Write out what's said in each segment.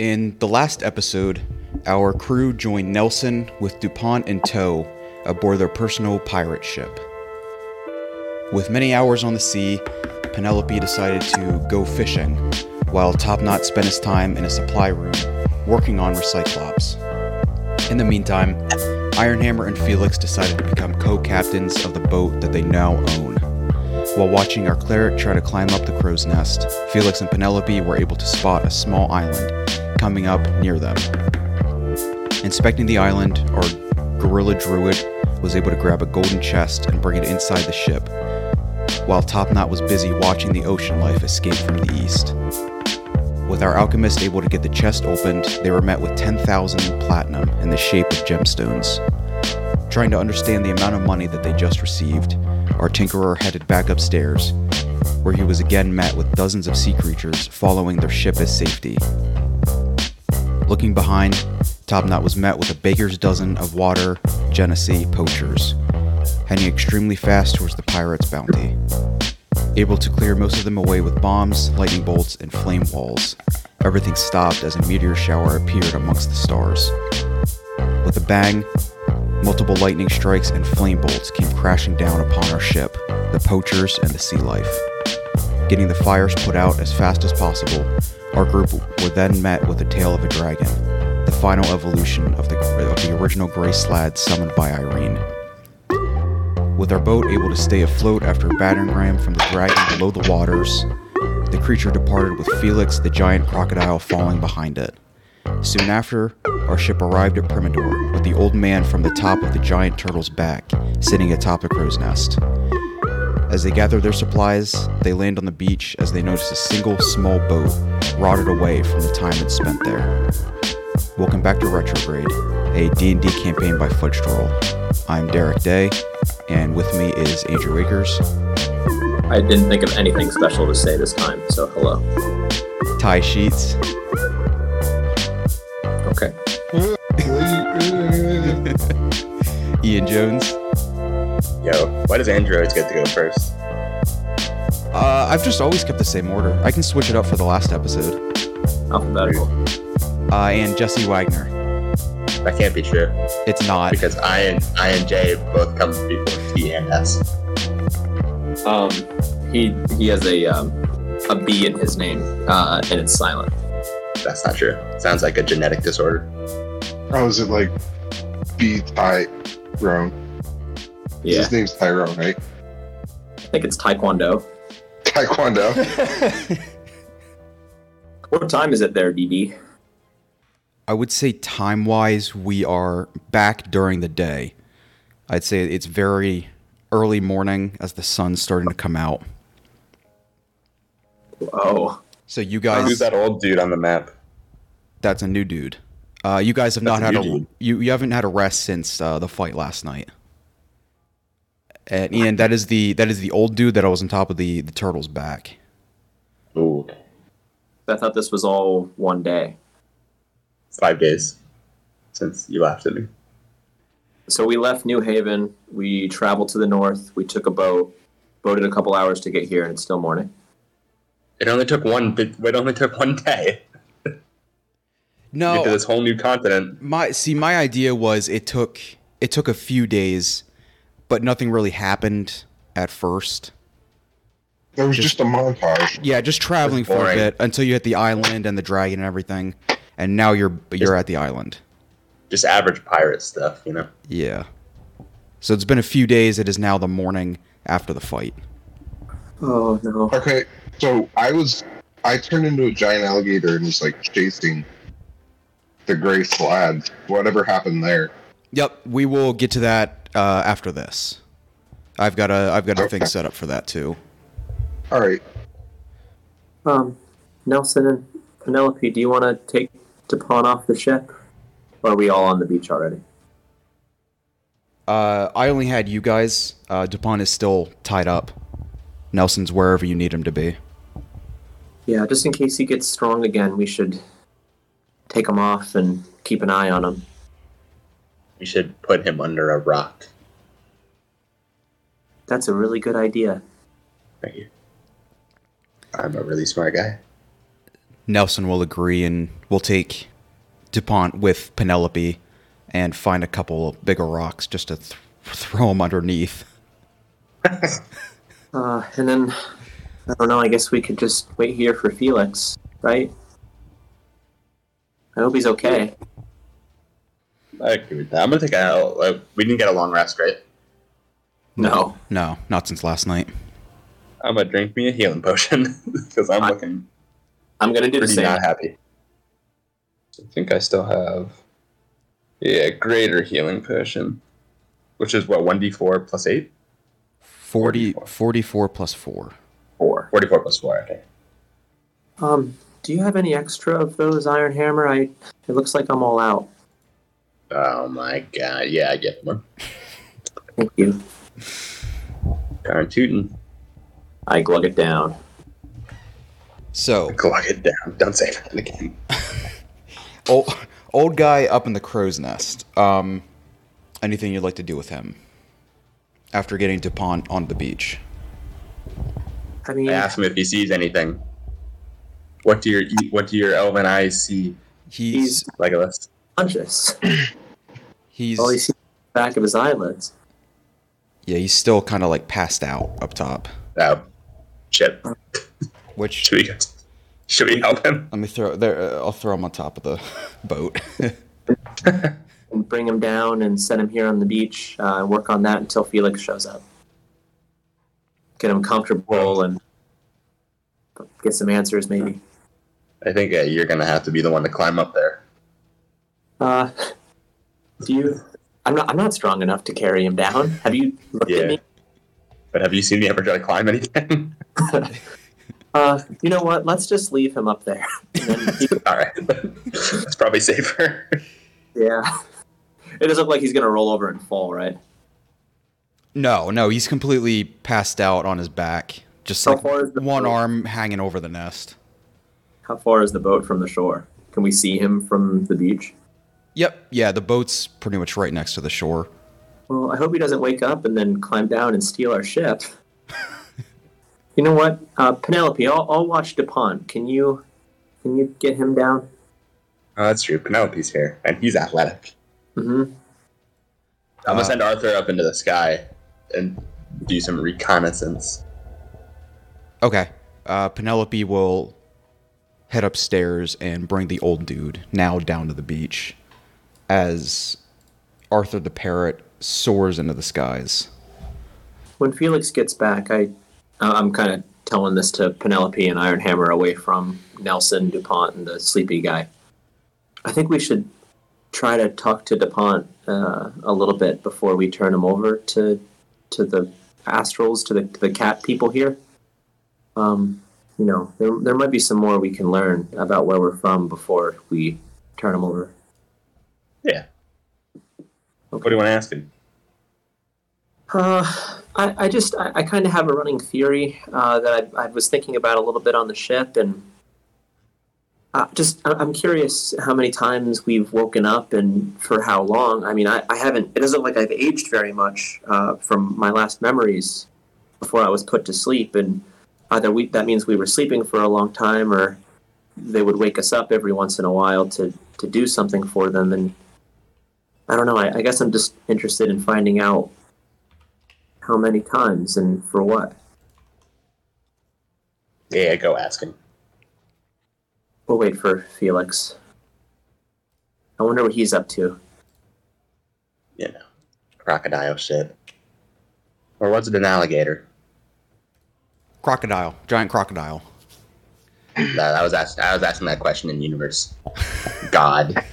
In the last episode, our crew joined Nelson with DuPont in tow aboard their personal pirate ship. With many hours on the sea, Penelope decided to go fishing, while Topknot spent his time in a supply room working on Recyclops. In the meantime, Ironhammer and Felix decided to become co captains of the boat that they now own. While watching our cleric try to climb up the crow's nest, Felix and Penelope were able to spot a small island coming up near them. Inspecting the island, our gorilla druid was able to grab a golden chest and bring it inside the ship, while Topknot was busy watching the ocean life escape from the east. With our alchemist able to get the chest opened, they were met with 10,000 platinum in the shape of gemstones. Trying to understand the amount of money that they just received, our tinkerer headed back upstairs, where he was again met with dozens of sea creatures following their ship as safety. Looking behind, Topknot was met with a baker's dozen of water genasi poachers, heading extremely fast towards the pirates' bounty. Able to clear most of them away with bombs, lightning bolts, and flame walls, everything stopped as a meteor shower appeared amongst the stars. With a bang, multiple lightning strikes and flame bolts came crashing down upon our ship, the poachers, and the sea life. Getting the fires put out as fast as possible, our group were then met with the tail of a dragon, the final evolution of the, of the original gray slaad summoned by Irene. With our boat able to stay afloat after a battering ram from the dragon below the waters, the creature departed with Felix, the giant crocodile, falling behind it. Soon after, our ship arrived at Primador, with the old man from the top of the giant turtle's back, sitting atop a crow's nest. As they gather their supplies, they land on the beach as they notice a single small boat rotted away from the time it spent there. Welcome back to Retrograde, a D&D campaign by Fudge Troll. I'm Derek Day, and with me is Andrew Akers, I didn't think of anything special to say this time, so hello. Ty Sheets, Okay. Ian Jones. Yo, why does androids get to go first? Uh, I've just always kept the same order. I can switch it up for the last episode. Alphabetical. Uh, and Jesse Wagner. That can't be true It's not. because I and I and J both come before T and S. Um, he he has a um, a B in his name, uh, and it's silent. That's not true. Sounds like a genetic disorder. Oh, is it like B Tyrone? Yeah, His name's Tyrone, right? I think it's Taekwondo. Taekwondo. What time is it there, DD? I would say time wise, we are back during the day. I'd say it's very early morning as the sun's starting to come out. Oh, So you guys. Who's guys, that old dude on the map? that's a new dude. Uh, you guys have That's not a had a dude. you, you haven't had a rest since uh, the fight last night. And Ian, that is the that is the old dude that I was on top of the the turtle's back. Ooh, I thought this was all one day. five days since you left at me. So we left New Haven. We traveled to the north. We took a boat, boated a couple hours to get here, and it's still morning. It only took one. It only took one day No, to this whole new continent. my see my idea was it took it took a few days but nothing really happened at first It was Just- just, a montage. yeah just traveling for a bit until you hit the island and the dragon and everything and now you're you're at the island Just average pirate stuff, you know. yeah so it's been a few days it is now the morning after the fight Oh no! Okay, so I was I turned into a giant alligator and was like chasing the gray slaad. Whatever happened there? yep we will get to that uh, after this i've got a i've got a thing set up for that too All right. Um, Nelson and Penelope, do you want to take DuPont off the ship? Or are we all on the beach already? uh, i only had you guys uh, dupont is still tied up nelson's wherever you need him to be Yeah, just in case he gets strong again, we should take him off and keep an eye on him. We should put him under a rock. That's a really good idea. Thank you. I'm a really smart guy. Nelson will agree and we'll take DuPont with Penelope and find a couple bigger rocks just to th- throw them underneath. Uh, and then I don't know. I guess we could just wait here for Felix, right? I hope he's okay. I agree with that. I'm gonna take a. Uh, we didn't get a long rest, right? No. No, not since last night. I'm gonna drink me a healing potion because I'm I- looking I'm gonna do the pretty same. not happy. I think I still have. Yeah, greater healing potion, which is what one d four plus eight. 40, 44. 44 plus 4. Four. Forty four plus four. Okay. Um, do you have any extra of those Ironhammer? I. It looks like I'm all out. Oh my god! Yeah, I get one. Thank you. Darn tootin'. I glug it down. So, Glug it down. Don't say that again. old, old guy up in the crow's nest. Um, anything you'd like to do with him after getting to DuPont on the beach? I mean, I asked him if he sees anything. What do your what do your elven eyes see, He's Legolas? conscious. he's All he sees the back of his eyelids. yeah he's still kind of like passed out up top. Oh, shit. Which Should we should we help him? let me throw there. Uh, I'll throw him on top of the boat. And bring him down and set him here on the beach. Uh, and work on that until Felix shows up. Get him comfortable and get some answers, maybe. I think uh, you're gonna have to be the one to climb up there. Uh, do you? I'm not. I'm not strong enough to carry him down. Have you looked Yeah. at me? But have you seen me ever try to climb anything? Uh, you know what? Let's just leave him up there. He, All right, that's probably safer. yeah. It doesn't look like he's gonna roll over and fall, right? No, no, he's completely passed out on his back, just How like far is the one boat? arm hanging over the nest. How far is the boat from the shore? Can we see him from the beach? Yep, yeah, the boat's pretty much right next to the shore. Well, I hope he doesn't wake up and then climb down and steal our ship. you know what, uh, Penelope? I'll, I'll watch Dupont. Can you, can you get him down? Oh, that's true. Penelope's here, and he's athletic. Mm-hmm. I'm gonna Uh, send Arthur up into the sky and do some reconnaissance. Okay. Uh, Penelope will head upstairs and bring the old dude now down to the beach as Arthur the parrot soars into the skies. When Felix gets back, I, uh, I'm kind of telling this to Penelope and Ironhammer away from Nelson, Dupont, and the sleepy guy. I think we should try to talk to Dupont uh, a little bit before we turn him over to to the astrals, to the to the cat people here. Um, you know, there there might be some more we can learn about where we're from before we turn them over. Yeah. What do you want to ask him? Uh, I, I just I, I kind of have a running theory uh, that I, I was thinking about a little bit on the ship, and uh, just I'm curious how many times we've woken up and for how long. I mean, I, I haven't. It doesn't like I've aged very much uh, from my last memories before I was put to sleep, and either we that means we were sleeping for a long time, or they would wake us up every once in a while to to do something for them, and I don't know. I, I guess I'm just interested in finding out how many times and for what. Yeah, go ask him. We'll wait for Felix. I wonder what he's up to. You know, crocodile shit. Or was it an alligator? Crocodile, giant crocodile. That I was asking. I was asking that question in universe. God.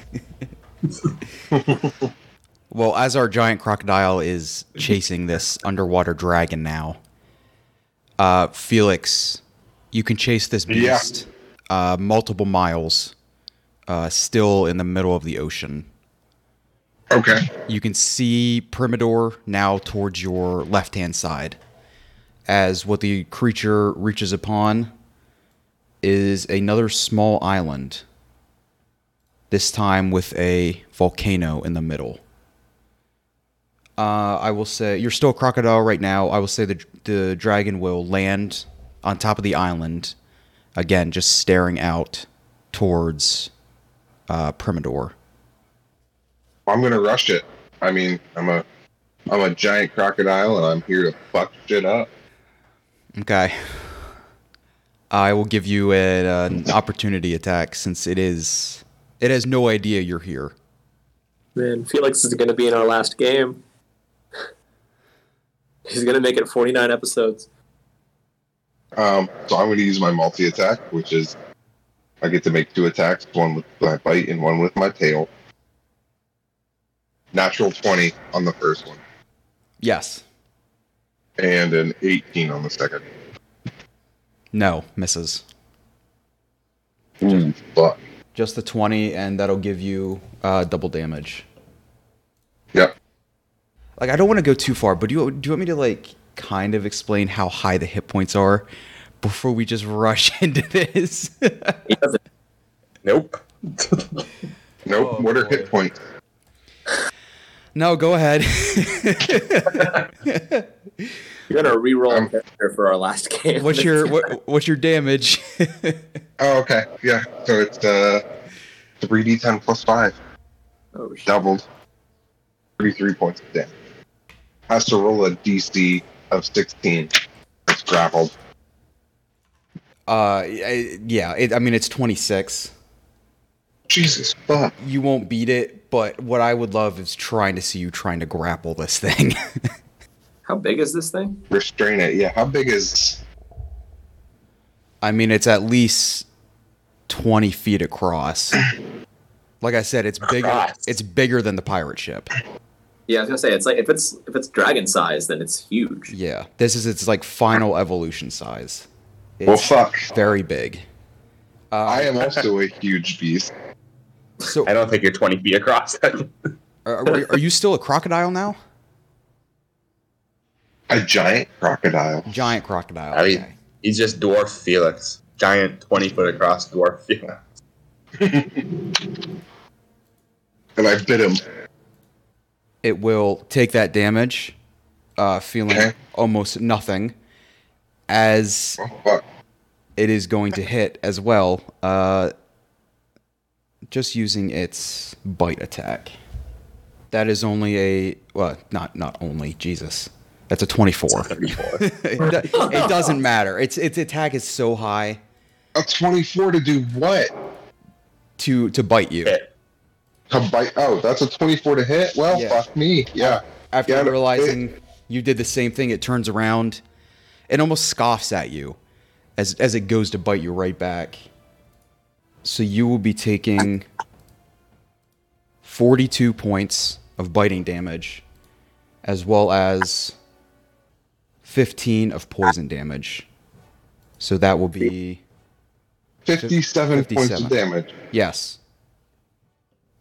Well, as our giant crocodile is chasing this underwater dragon now, uh, Felix, you can chase this Yeah. Uh, multiple miles, uh, still in the middle of the ocean. Okay. You can see Primador now towards your left hand side. As what the creature reaches upon is another small island, this time with a volcano in the middle. Uh, I will say, you're still a crocodile right now. I will say the, the dragon will land on top of the island, again, just staring out towards uh, Primador. I'm gonna rush it. I mean, I'm a I'm a giant crocodile and I'm here to fuck shit up. Okay. I will give you a, uh, an opportunity attack since it is. It has no idea you're here. Man, Felix is going to be in our last game. He's going to make it 49 episodes. Um, so I'm gonna use my multi attack, which is I get to make two attacks, one with my bite and one with my tail. Natural twenty on the first one, Yes. and an eighteen on the second. No, misses. Ooh, fuck. Just the 20, and that'll give you uh, double damage. Yep. Like, I don't want to go too far, but do you, do you want me to, like, kind of explain how high the hit points are before we just rush into this? Nope. Nope. Oh, what are hit points? no, go ahead. You're going to re-roll Um, for our last game. what's your what, what's your damage? Oh, okay. Yeah. So it's uh, three d ten plus five, Oh, shit. doubled. Thirty-three points of damage. Has to roll a DC of sixteen. It's grappled. uh, yeah. It, I mean, it's 26. Jesus fuck. You won't beat it, but what I would love is trying to see you trying to grapple this thing. How big is this thing? Restrain it. Yeah. How big is? I mean, it's at least 20 feet across. Like I said, it's bigger. Across. It's bigger than the pirate ship. Yeah, I was gonna say it's like if it's if it's dragon size, then it's huge. Yeah, this is its like final evolution size. It's Well, fuck. very big. Uh, I am also a huge beast. so, I don't think you're 20 feet across. are, are, are you still a crocodile now? A giant crocodile. Giant crocodile. I mean, okay. he's just dwarf Felix. Giant 20 foot across dwarf Felix. And I bit him. It will take that damage, uh, feeling Okay. almost nothing, as Oh, it is going to hit as well. Uh, just using its bite attack. That is only a well, not not only Jesus. That's a twenty-four. 34. it, do- it doesn't matter. Its its attack is so high A 24 to do what? to to bite you. To bite. Oh, that's a 24 to hit? Well, Yeah. fuck me. Yeah. After Yeah, realizing you did the same thing, it turns around and almost scoffs at you as as it goes to bite you right back. So you will be taking 42 points of biting damage as well as 15 of poison damage. So that will be 57, points of damage. yes.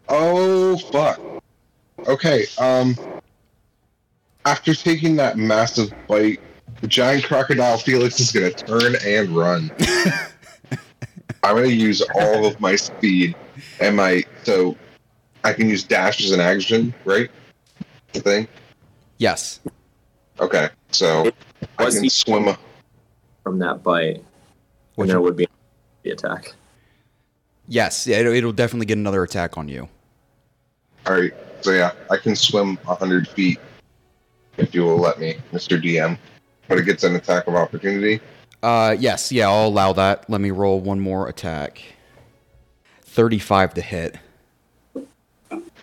Oh, fuck. Okay, um. After taking that massive bite, the giant crocodile Felix is gonna turn and run. I'm gonna use all of my speed and my. So I can use dash as an action, right? The thing? Yes. Okay, so I can he- swim. From that bite, Which- there would be the attack. Yes, yeah, it'll, it'll definitely get another attack on you. Alright, so yeah, I can swim 100 feet if you will let me, Mr. DM. But it gets an attack of opportunity. Uh, yes, yeah, I'll allow that. Let me roll one more attack. 35 to hit.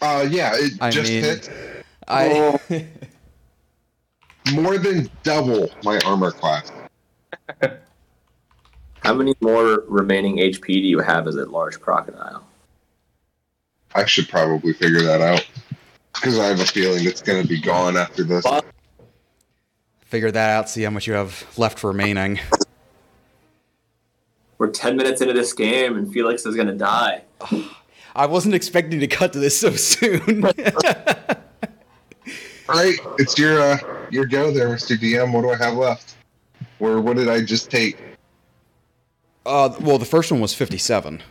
Uh, yeah, it I just mean- hit I more than double my armor class. How many more remaining HP do you have as a large crocodile? I should probably figure that out because I have a feeling it's going to be gone after this. Figure that out, see how much you have left remaining. We're 10 minutes into this game, and Felix is gonna die. I wasn't expecting to cut to this so soon. All right, it's your uh, your go there, Mr. DM. What do I have left? Or what did I just take? uh, well, the first one was 57.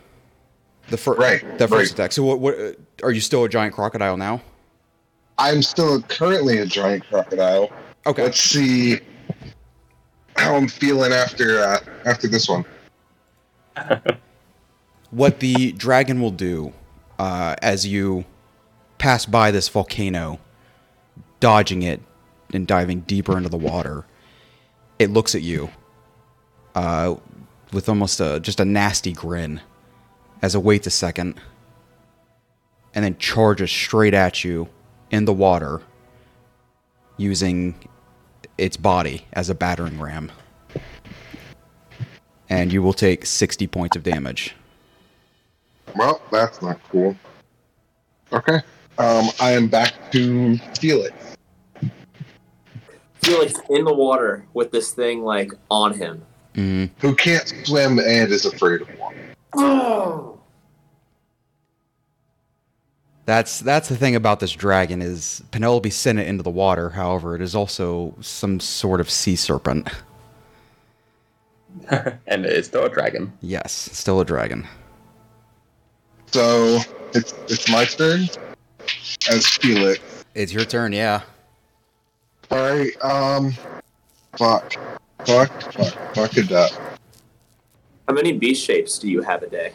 The first, Right, the first right. attack. So, what, what? uh, Are you still a giant crocodile now? I'm still currently a giant crocodile. Okay. Let's see how I'm feeling after uh, after this one. what the dragon will do uh, as you pass by this volcano, dodging it and diving deeper into the water, it looks at you uh, with almost a just a nasty grin as it waits a second and then charges straight at you in the water using its body as a battering ram. And you will take 60 points of damage. Well, that's not cool. Okay. Um, I am back to Felix. Felix in the water with this thing like on him. Mm, who can't swim and is afraid of water. Oh. That's that's the thing about this dragon is Penelope sent it into the water. However, it is also some sort of sea serpent. and it's still a dragon. Yes, still a dragon. So it's it's my turn as Felix. It's your turn, yeah. All right. Um. Fuck. Fuck. Fuck. Fuck it up. How many beast shapes do you have a day?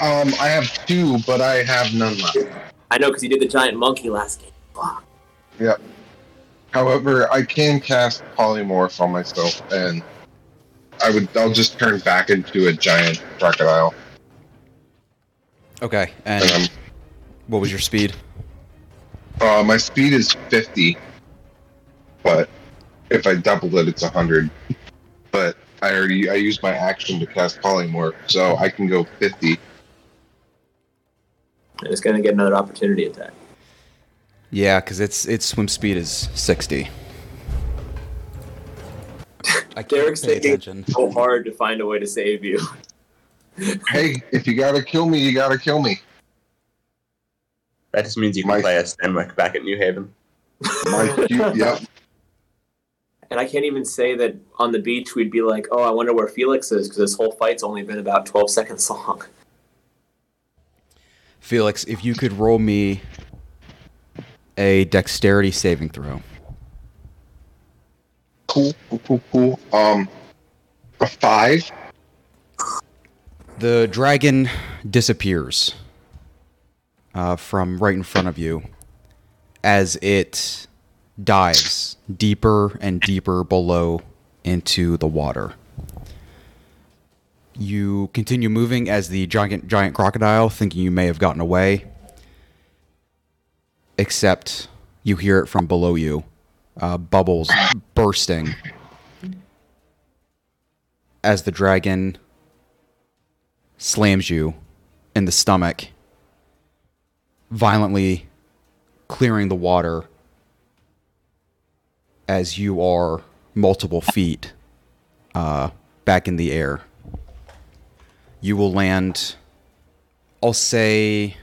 Um. I have two, but I have none left. I know because he did the giant monkey last game. Fuck. Yep. However, I can cast polymorph on myself, and I would. I'll just turn back into a giant crocodile. Okay, and And I'm what was your speed? Uh, my speed is 50, but if I double it, it's 100. But I already I used my action to cast polymorph, so I can go 50. And it's gonna get another opportunity attack. Yeah, because its its swim speed is 60. I can't Derek's pay thinking attention. so hard to find a way to save you. Hey, if you gotta kill me, you gotta kill me. That just means you can My- play as Stenwick back at New Haven. My cute, yep. And I can't even say that on the beach we'd be like, oh, I wonder where Felix is because this whole fight's only been about 12 seconds long. Felix, if you could roll me a dexterity saving throw. Cool, cool, cool, cool. Um, a five. The dragon disappears uh, from right in front of you as it dives deeper and deeper below into the water. You continue moving as the giant giant crocodile, thinking you may have gotten away. Except you hear it from below you, uh, bubbles bursting as the dragon slams you in the stomach, violently clearing the water as you are multiple feet uh, back in the air. You will land, I'll say,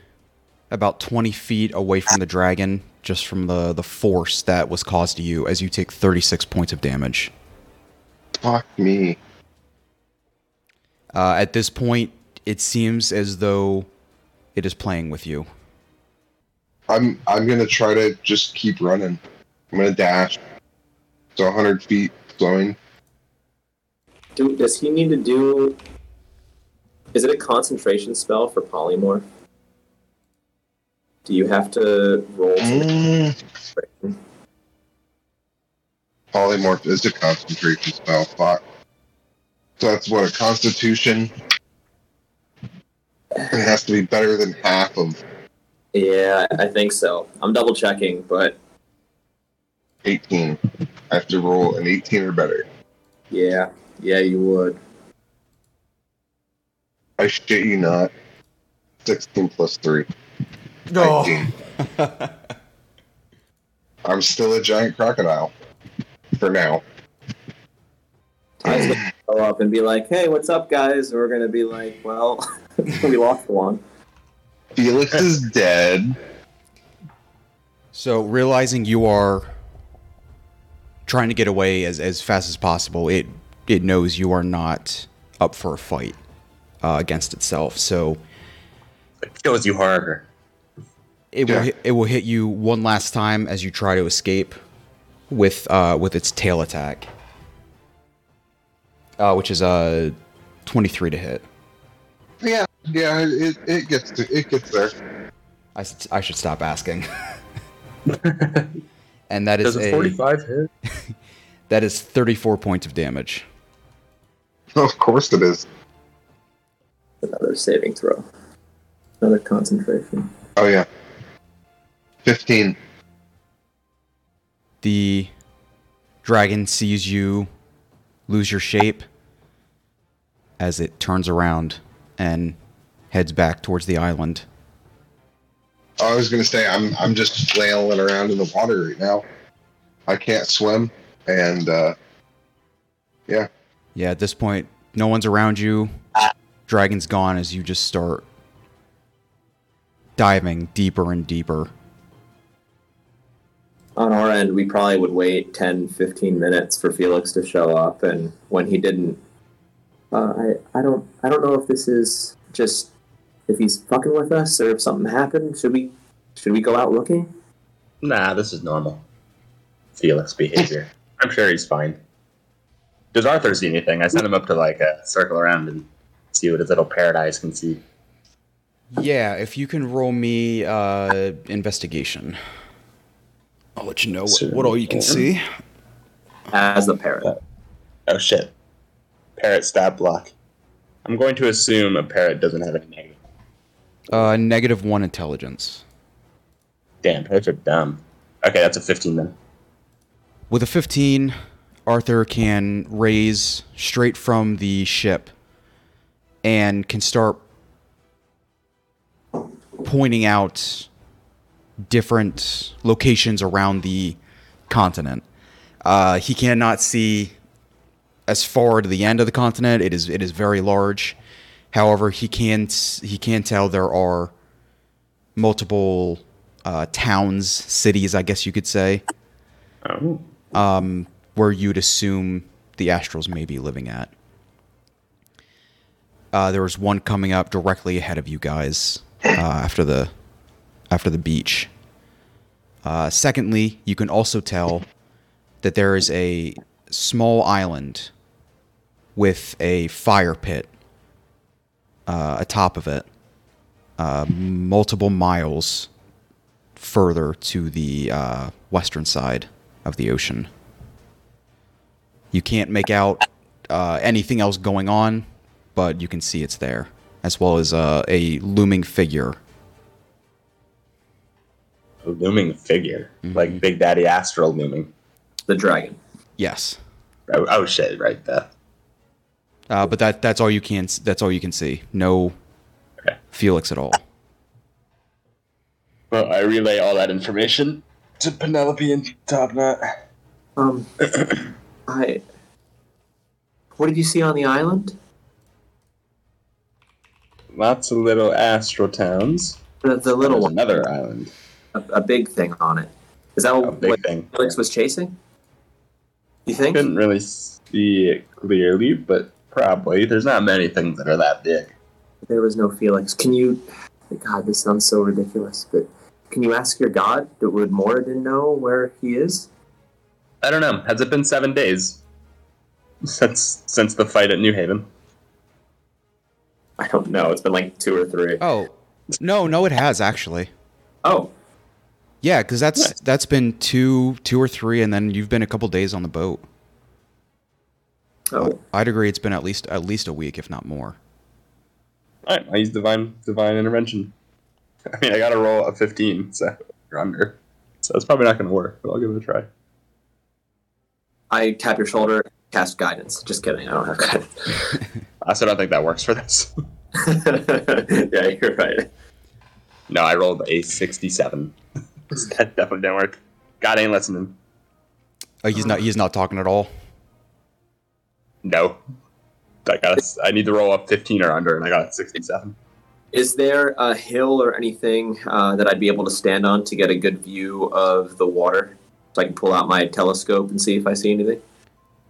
about 20 feet away from the dragon, just from the, the force that was caused to you as you take 36 points of damage. Fuck me. Uh, at this point, it seems as though it is playing with you. I'm I'm gonna try to just keep running. I'm gonna dash. So 100 feet flowing. Do, does he need to do. Is it a concentration spell for polymorph? Do you have to roll Mm, concentration? polymorph is a concentration spell. Fuck. So that's what a constitution. It has to be better than half of Yeah, I think so. I'm double checking, but 18. I have to roll an 18 or better. yeah, yeah, you would. I shit you not. 16 plus 3. 19. I'm still a giant crocodile. For now. Ty's gonna go up and be like, "Hey, what's up, guys?" And we're gonna be like, "Well, we lost one." Felix is dead. So realizing you are trying to get away as, as fast as possible, it it knows you are not up for a fight uh, against itself. So It kills you harder. it will Yeah. hit, it will hit you one last time as you try to escape with uh, with its tail attack, uh, which is a twenty three to hit. Yeah, Yeah, it, it gets to, it gets there. I should stop asking. and that is Does a a 45 hit? that is 34 points of damage. Of course it is. Another saving throw. Another concentration. Oh yeah. Fifteen. The dragon sees you lose your shape as it turns around and heads back towards the island. I was gonna say I'm I'm just flailing around in the water right now. I can't swim, and uh, Yeah, Yeah, at this point, no one's around you. Dragon's gone as you just start diving deeper and deeper. On our end, we probably would wait 10, 15 minutes for Felix to show up, and when he didn't, uh, I, I don't I don't know if this is just if he's fucking with us or if something happened. Should we should we go out looking? Nah, this is normal. Felix behavior. I'm sure he's fine. Does Arthur see anything? I sent him up to like uh, circle around and see what his little paradise can see. Yeah, if you can roll me uh, investigation, I'll let you know what, what all you can see. As the parrot. Oh shit. Parrot stat block. I'm going to assume a parrot doesn't have any negative. Uh, negative one intelligence. Damn, parrots are dumb. Okay, that's a 15 then. With a 15, Arthur can raise straight from the ship and can start pointing out different locations around the continent. Uh, he cannot see as far to the end of the continent. It is it is very large. However, he can he can tell there are multiple uh, towns, cities, I guess you could say, Oh. where you'd assume the Astrals may be living at. Uh, there was one coming up directly ahead of you guys uh, after the after the beach. Uh, secondly, you can also tell that there is a small island with a fire pit uh, atop of it, uh, multiple miles further to the uh, western side of the ocean. You can't make out anything else going on, but you can see it's there, as well as uh, a looming figure. A looming figure. Like Big Daddy Astral looming. The dragon. Yes, Oh, oh shit, right there. uh, but that that's all you can that's all you can see. No Okay. Felix at all. Well, I relay all that information to Penelope and Topknot. Um, I. What did you see on the island? Lots of little astral towns. The, the little There's one, another island. a, a big thing on it. Is that A what, big what thing. Felix was chasing? You think? Couldn't really see it clearly, but probably. There's not many things that are that big. There was no Felix. Can you? God, this sounds so ridiculous, but can you ask your god? That would Moradin know where he is? I don't know. Has it been seven days since since the fight at New Haven? I don't know. It's been like two or three. Oh, no, no, it has actually. Oh, Yeah, because that's Nice. that's been two, two or three, and then you've been a couple days on the boat. oh, I'd agree it's been at least at least a week, if not more. All right, I use divine divine intervention. I mean, I got to roll a 15, so you're under. So it's probably not going to work, but I'll give it a try. I tap your shoulder, cast guidance. Just kidding. I don't have guidance. I still don't think that works for this. yeah, you're right. no, I rolled a 67. that definitely didn't work. God ain't listening. Oh, he's not he's not talking at all. No. I got. A, I need to roll up 15 or under, and I got a 67. Is there a hill or anything uh, that I'd be able to stand on to get a good view of the water, so I can pull out my telescope and see if I see anything?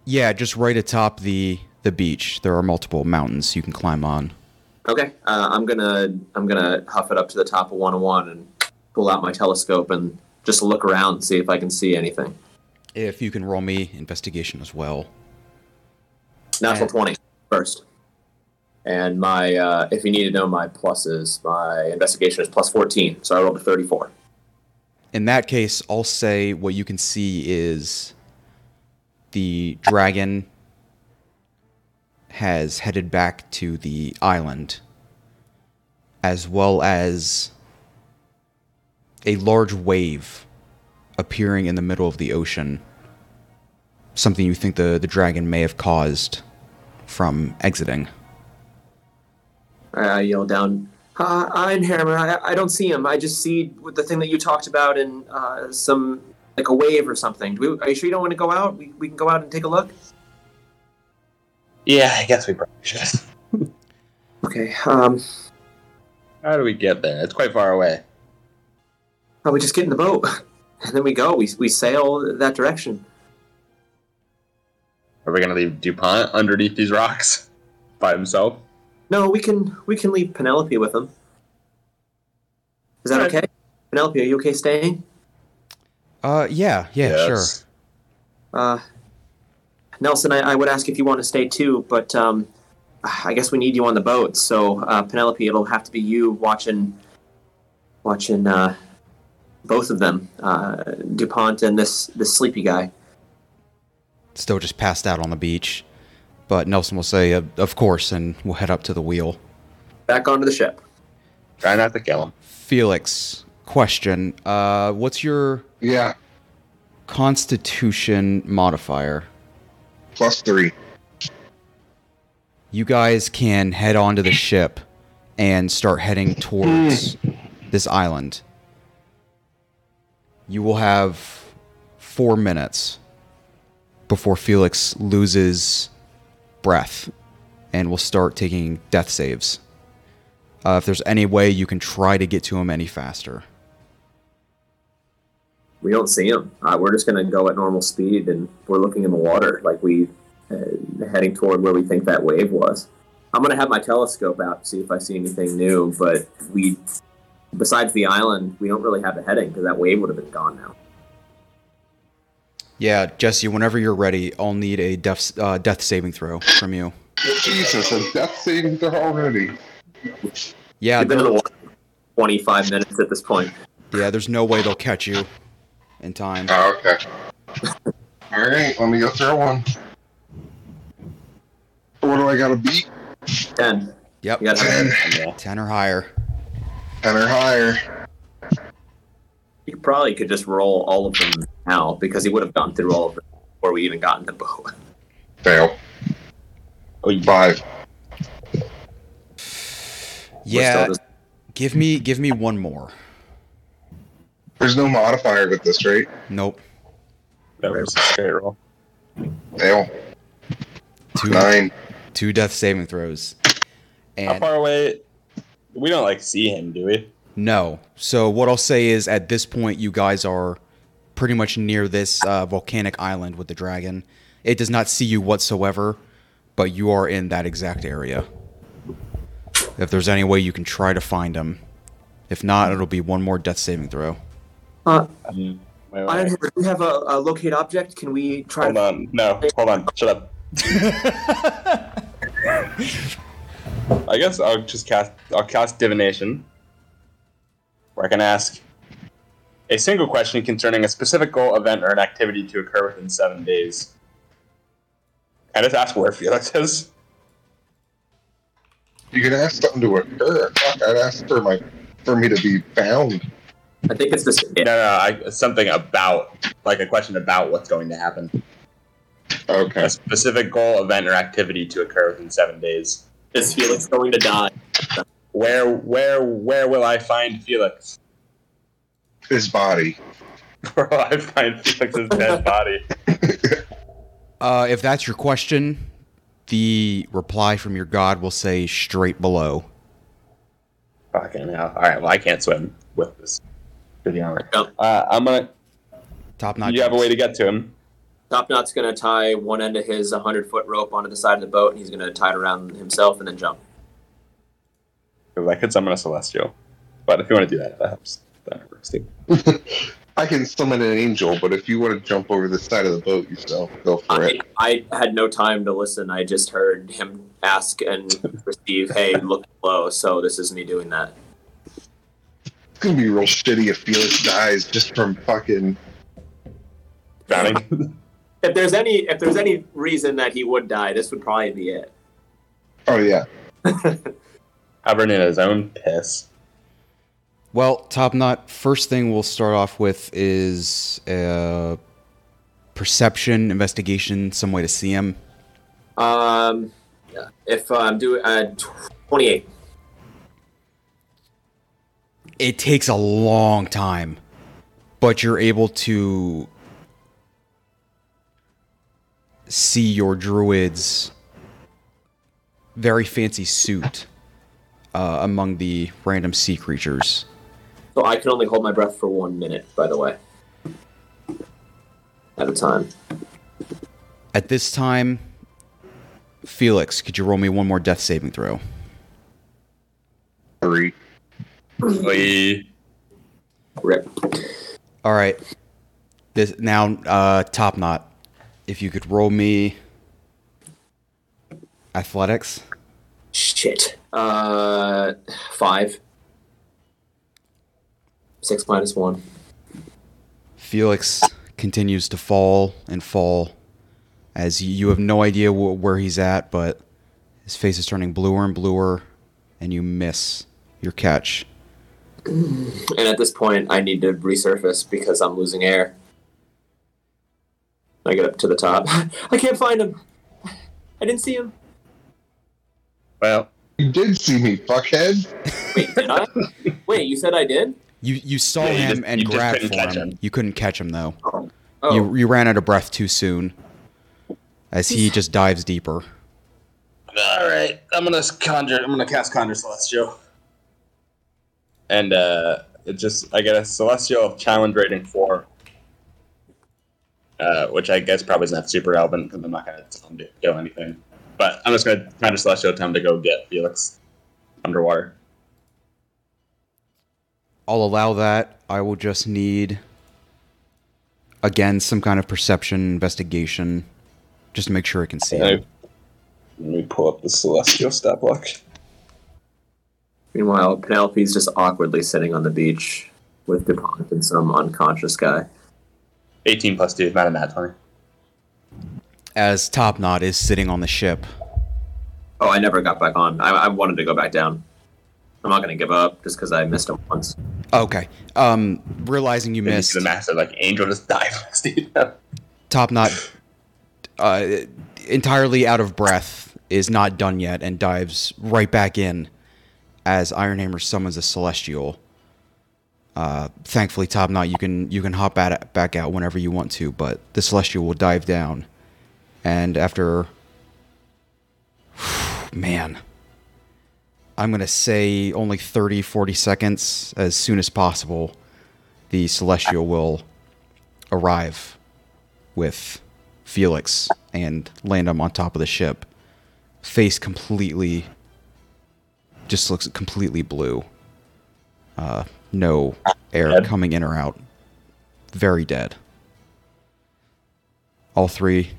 Yeah, just right atop the the beach. There are multiple mountains you can climb on. Okay, uh, I'm gonna I'm gonna huff it up to the top of 101 and pull out my telescope and just look around and see if I can see anything. If you can roll me investigation as well. Natural Uh, 20 first. And my, uh, if you need to know my pluses, my investigation is plus 14. So I rolled a 34. In that case, I'll say what you can see is the dragon has headed back to the island, as well as a large wave appearing in the middle of the ocean. Something you think the, the dragon may have caused from exiting. I yell down, uh, Ironhammer, I, I don't see him. I just see the thing that you talked about in uh, some, like a wave or something. Do we, are you sure you don't want to go out? We, we can go out and take a look? Yeah, I guess we probably should. Okay, um, How do we get there? It's quite far away. well, we just get in the boat. And then we go. We, we sail that direction. Are we gonna leave DuPont underneath these rocks by himself? No, we can we can leave Penelope with him. Is that okay? Penelope, are you okay staying? Uh, yeah, yeah, sure. Uh, Nelson, I, I would ask if you want to stay too, but um, I guess we need you on the boat. So uh, Penelope, it'll have to be you watching, watching uh, both of them, uh, Dupont and this this sleepy guy. Still just passed out on the beach. But Nelson will say, uh, of course, and we'll head up to the wheel. Back onto the ship. Try not to kill him. Felix, question. Uh, what's your Yeah, constitution modifier? Plus three. You guys can head onto the ship and start heading towards this island. You will have four minutes before Felix loses breath and will start taking death saves. Uh, if there's any way you can try to get to him any faster. We don't see them. Uh, we're just going to go at normal speed, and we're looking in the water, like we uh, heading toward where we think that wave was. I'm going to have my telescope out to see if I see anything new, but we, besides the island, we don't really have a heading because that wave would have been gone now. Yeah, Jesse, whenever you're ready, I'll need a death, uh, death saving throw from you. Jesus, a death saving throw already. Yeah, We've been in the water 25 minutes at this point. yeah, there's no way they'll catch you in time. Oh, okay. All right, let me go throw one. What do I got to beat? 10. Yep, You Ten. 10 or higher. Ten or higher. You probably could just roll all of them now because he would have gone through all of them before we even got in the boat. Fail. Oh, yeah. Five. Yeah, just- give me give me one more. There's no modifier with this, right? Nope. That was a straight roll. Fail. Two Nine. two death saving throws. How far away? We don't like see him, do we? no. So what I'll say is at this point you guys are pretty much near this uh, volcanic island with the dragon. It does not see you whatsoever, but you are in that exact area. If there's any way you can try to find him. If not, it'll be one more death saving throw. Uh, Um, wait, wait. Ironhammer, do we have a, a locate object? Can we try Hold to on. No, hold on. Shut up. I guess I'll just cast. I'll cast divination, where I can ask a single question concerning a specific goal, event, or an activity to occur within seven days. I just ask where Felix is. You can ask something to occur. Fuck, I'd ask for my for me to be found. I think it's this. No, no, I, something about, like a question about what's going to happen. Okay. A specific goal, event, or activity to occur within seven days. Is Felix going to die? Where, where, where will I find Felix? His body. Where will I find Felix's dead body? Uh, if that's your question, the reply from your god will say straight below. Fucking hell. Alright, well, I can't swim with this. To be honest. No. Uh, I'm gonna. Top Knot. you have a way to get to him. Top Knot's going to tie one end of his 100 foot rope onto the side of the boat, and he's going to tie it around himself and then jump. Because I could summon a celestial. But if you want to do that, that helps. That works too. I can summon an angel, but if you want to jump over the side of the boat yourself, go for I, it. I had no time to listen. I just heard him ask and receive, "Hey, look below." So this is me doing that. It's gonna be real shitty if Felix dies just from fucking. Drowning. If there's any, if there's any reason that he would die, this would probably be it. Oh yeah. Covered in his own piss. Well, Top Knot, first thing we'll start off with is uh, perception, investigation, some way to see him. Um, Yeah. if uh, I'm doing uh, twenty-eight. It takes a long time, but you're able to see your druid's very fancy suit uh, among the random sea creatures. So I can only hold my breath for one minute. By the way, at a time. At this time, Felix, could you roll me one more death saving throw? Three. We Rip. All right. This now uh top knot. If you could roll me athletics. Shit. Uh, five. Six minus one. Felix continues to fall and fall as you, you have no idea wh- where he's at, but his face is turning bluer and bluer, and you miss your catch. And at this point, I need to resurface because I'm losing air. I get up to the top. I can't find him. I didn't see him. well, You did see me, fuckhead. Wait, did I? Wait, you said I did? You you saw Yeah, you him just- and grabbed for him. him. You couldn't catch him though. Oh. Oh, You you ran out of breath too soon. As he just dives deeper. all right. I'm gonna conjure. I'm gonna cast conjure celestial. And uh, it just I get a celestial challenge rating four. Uh, which I guess probably isn't super relevant because I'm not gonna tell him to go anything. But I'm just gonna conjure celestial tell him to go get Felix underwater. I'll allow that. I will just need again some kind of perception investigation just to make sure I can see. him. Let me pull up the celestial stat block. Meanwhile, Penelope's just awkwardly sitting on the beach with DuPont and some unconscious guy. 18 plus 2 is not a nat 20. As Top Knot is sitting on the ship. Oh, I never got back on. I, I wanted to go back down. I'm not going to give up just because I missed him once. Okay. Um realizing you And you missed see the master like angel just dive next to. Top Knot uh entirely out of breath is not done yet and dives right back in as Ironhammer summons a celestial. Uh, thankfully, Top Knot, you can you can hop at back out whenever you want to, but the celestial will dive down, and after, man, I'm gonna say only 30, 40 seconds, as soon as possible, the celestial will arrive with Felix and land him on top of the ship, face completely just looks completely blue. Uh, no air Dead. coming in or out. Very dead. All three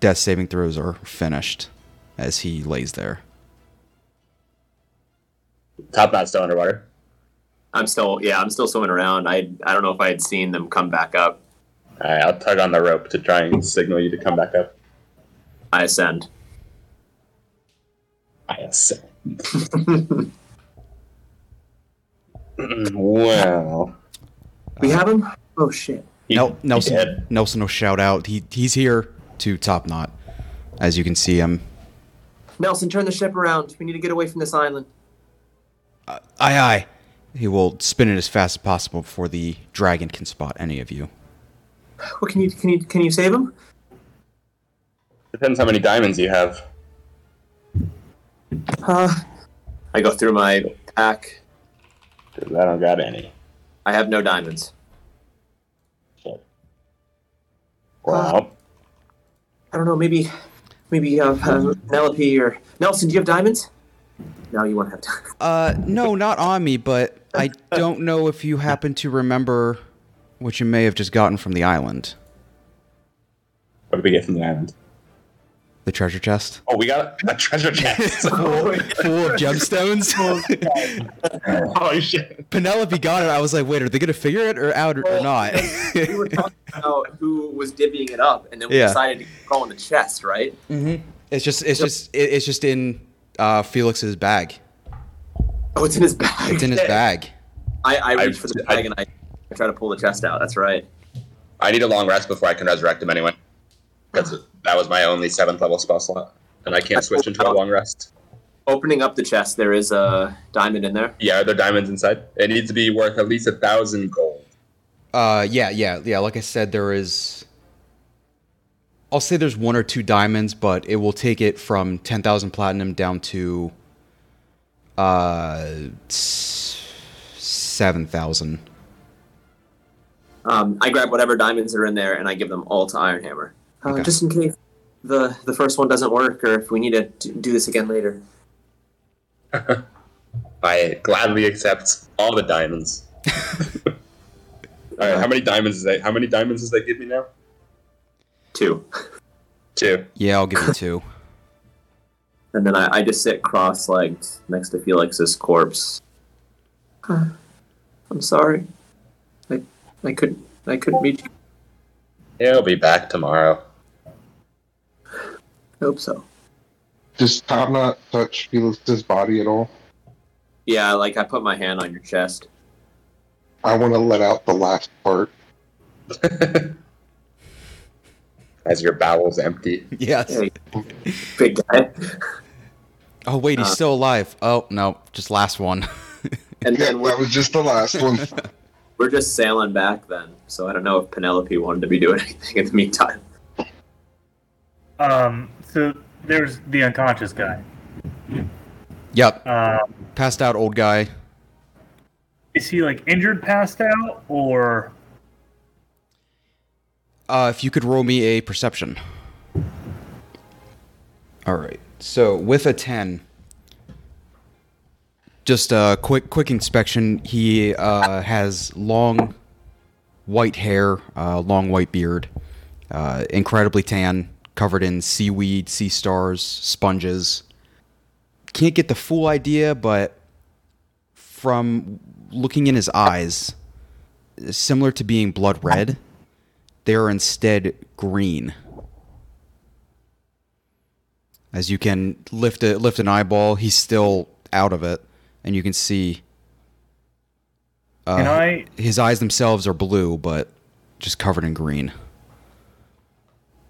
death saving throws are finished as he lays there. Top knot still underwater. I'm still, yeah, I'm still swimming around. I, I don't know if I had seen them come back up. All right, I'll tug on the rope to try and signal you to come back up. I ascend. I ascend. Well, We have him? Oh, shit. No, Nel- he Nelson dead. Nelson will shout out. He he's here to top knot. As you can see him. Nelson, turn the ship around. We need to get away from this island. Uh, aye aye. He will spin it as fast as possible before the dragon can spot any of you. What can you can you can you save him? Depends how many diamonds you have. Uh, I go through my pack. 'cause I don't got any. I have no diamonds. Well, I don't know. Maybe maybe uh, uh, Penelope or Nelson. Do you have diamonds? No, you won't have diamonds. Uh, no, not on me, but I don't know if you happen to remember what you may have just gotten from the island. What did we get from the island? The treasure chest. Oh, we got a treasure chest. Full of gemstones. oh shit! Penelope got it. I was like, wait, are they gonna figure it or out or, or not? we were talking about who was divvying it up, and then we Yeah. decided to call in the chest, right? it's just, it's just, it's just in uh, Felix's bag. Oh, it's in his bag. It's in his bag. I, I I- for the I- bag and I, I try to pull the chest out. That's right. I need a long rest before I can resurrect him anyway. Because that was my only seventh level spell slot, and I can't switch into a long rest. Opening up the chest, there is a diamond in there. Yeah, there are there diamonds inside? It needs to be worth at least a thousand gold. Uh, yeah, yeah, yeah. Like I said, there is. I'll say there's one or two diamonds, but it will take it from ten thousand platinum down to uh seven thousand. Um, I grab whatever diamonds are in there and I give them all to Ironhammer, uh, Okay. just in case the the first one doesn't work or if we need to do this again later. I gladly accept all the diamonds. all right, how many diamonds is that? How many diamonds does that give me now? Two, Two. Yeah, I'll give you two. and then I, I just sit cross-legged next to Felix's corpse. I'm sorry. I I couldn't I couldn't meet you. He'll be back tomorrow. I hope so. Does Top Knot touch Felix's body at all? Yeah, like I put my hand on your chest. I want to let out the last part. As your bowels empty. Yes. Hey, big guy. Oh wait, he's Uh, still alive. Oh no, just last one. And then we're, that was just the last one. we're just sailing back then. So I don't know if Penelope wanted to be doing anything in the meantime. Um, so there's the unconscious guy. yep, Um, passed out old guy. is he like injured, passed out, or Uh, if you could roll me a perception. All right. So with a ten, just a quick quick inspection. He uh, has long white hair, uh, long white beard, uh, incredibly tan, covered in seaweed, sea stars, sponges. Can't get the full idea, but from looking in his eyes, similar to being blood red they are instead green. As you can lift a, lift an eyeball, he's still out of it, and you can see. Uh, can I? His eyes themselves are blue, but just covered in green.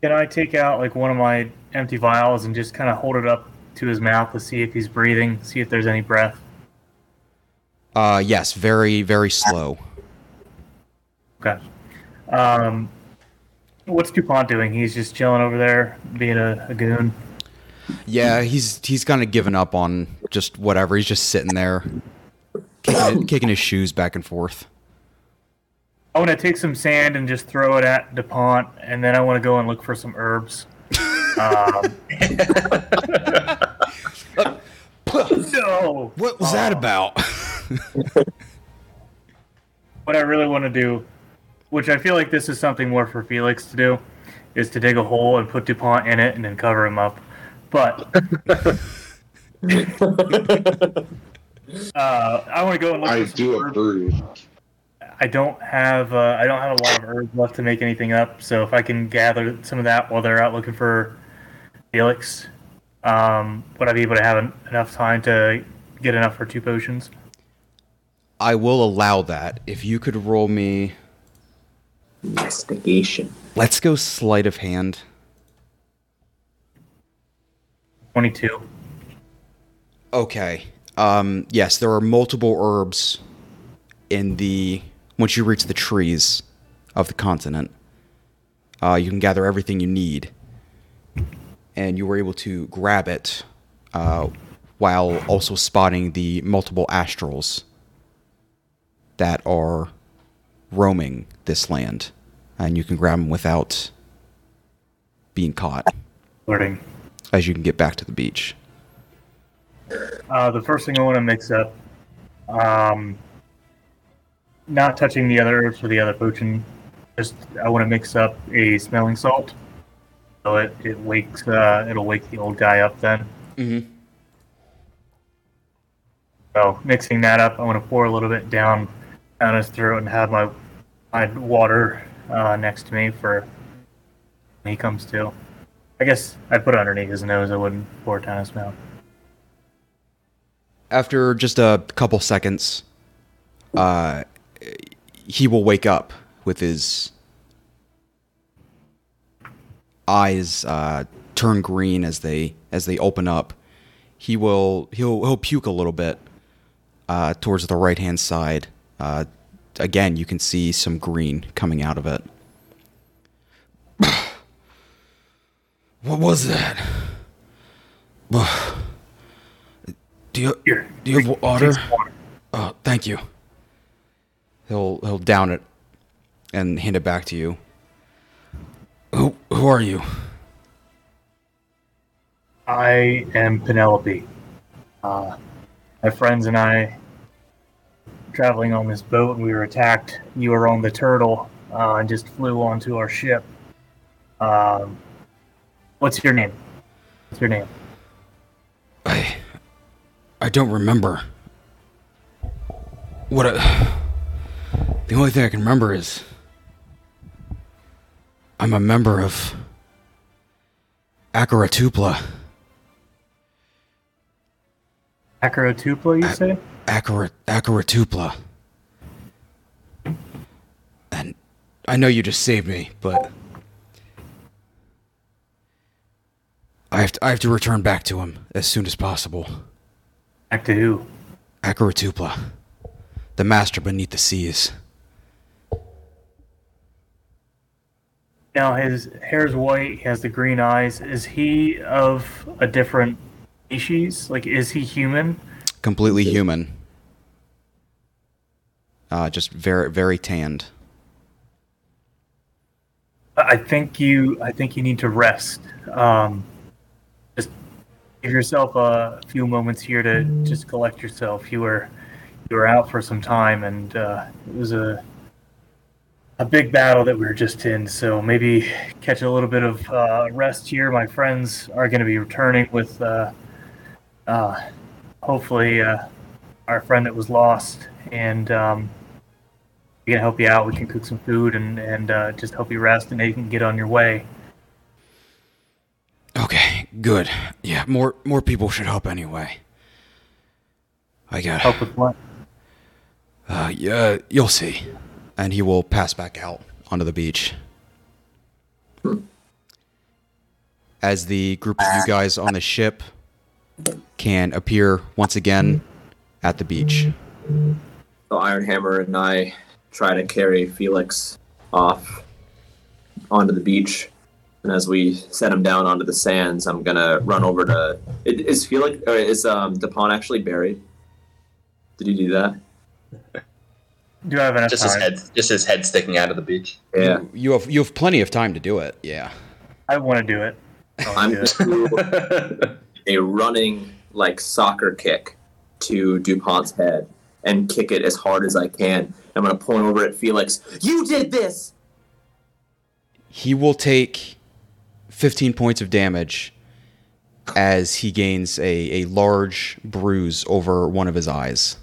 Can I take out like one of my empty vials and just kind of hold it up to his mouth to see if he's breathing, see if there's any breath? Uh, yes, very very slow. Okay. Um, what's Dupont doing? He's just chilling over there, being a, a goon. Yeah, he's he's kind of given up on just whatever. He's just sitting there, kicking, kicking his shoes back and forth. I want to take some sand and just throw it at Dupont, and then I want to go and look for some herbs. Um, no. What was that about? What I really want to do, which I feel like this is something more for Felix to do, is to dig a hole and put Dupont in it and then cover him up. But uh, I want to go and look I for some do herbs. agree. I don't have uh, I don't have a lot of herbs left to make anything up. So if I can gather some of that while they're out looking for Felix, um, would I be able to have en- enough time to get enough for two potions? I will allow that if you could roll me. Investigation. Let's go sleight of hand. Twenty-two. Okay. Um, yes, there are multiple herbs in the once you reach the trees of the continent. Uh, you can gather everything you need, and you were able to grab it uh, while also spotting the multiple astrals that are roaming this land, and you can grab them without being caught Learning. as you can get back to the beach. Uh, the first thing I want to mix up, um, not touching the other herbs for the other potion. Just I want to mix up a smelling salt, so it it wakes uh, it'll wake the old guy up then. Mm-hmm. So mixing that up, I want to pour a little bit down down his throat and have my my water uh, next to me for when he comes to. I guess I'd put it underneath his nose. I wouldn't pour it down his mouth. After just a couple seconds, uh, he will wake up with his eyes uh, turn green as they as they open up. He will he'll he'll puke a little bit uh, towards the right hand side. Uh, again, you can see some green coming out of it. what was that? Do you do you have water? take some water. Oh, thank you. He'll he'll down it and hand it back to you. Who who are you? I am Penelope. Uh, my friends and I traveling on this boat, and we were attacked. You were on the turtle uh, and just flew onto our ship. Um, what's your name? What's your name? I I don't remember. What a, the only thing I can remember is I'm a member of Akaratupla. Akaratupla, you say? Akarat Akaratupla. And I know you just saved me, but I have to, I have to return back to him as soon as possible. Back to who? Akaratupla, the master beneath the seas. Now his hair's white. He has the green eyes. Is he of a different species? Like, is he human? Completely human. Uh, just very very tanned. I think you. I think you need to rest. Um, just give yourself a few moments here to just collect yourself. You were you were out for some time, and uh, it was a a big battle that we were just in. So maybe catch a little bit of uh, rest here. My friends are going to be returning with uh, uh, hopefully uh, our friend that was lost, and um, we can help you out. We can cook some food and and uh, just help you rest, and then you can get on your way. Okay, good. Yeah, more more people should help anyway. I got. Help with what? Uh, yeah, you'll see. And he will pass back out onto the beach. As the group of you guys on the ship can appear once again at the beach. So Ironhammer and I try to carry Felix off onto the beach. And as we set him down onto the sands, I'm gonna run over to. i- Is Felix or is um Dupont actually buried? Did he do that? Do I have enough Just his head, just his head sticking out of the beach. Yeah. You, you have you have plenty of time to do it. Yeah. I want to do it. I wanna I'm do it. do a running like soccer kick to DuPont's head and kick it as hard as I can. I'm gonna point over at Felix. You did this. He will take 15 points of damage as he gains a, a large bruise over one of his eyes.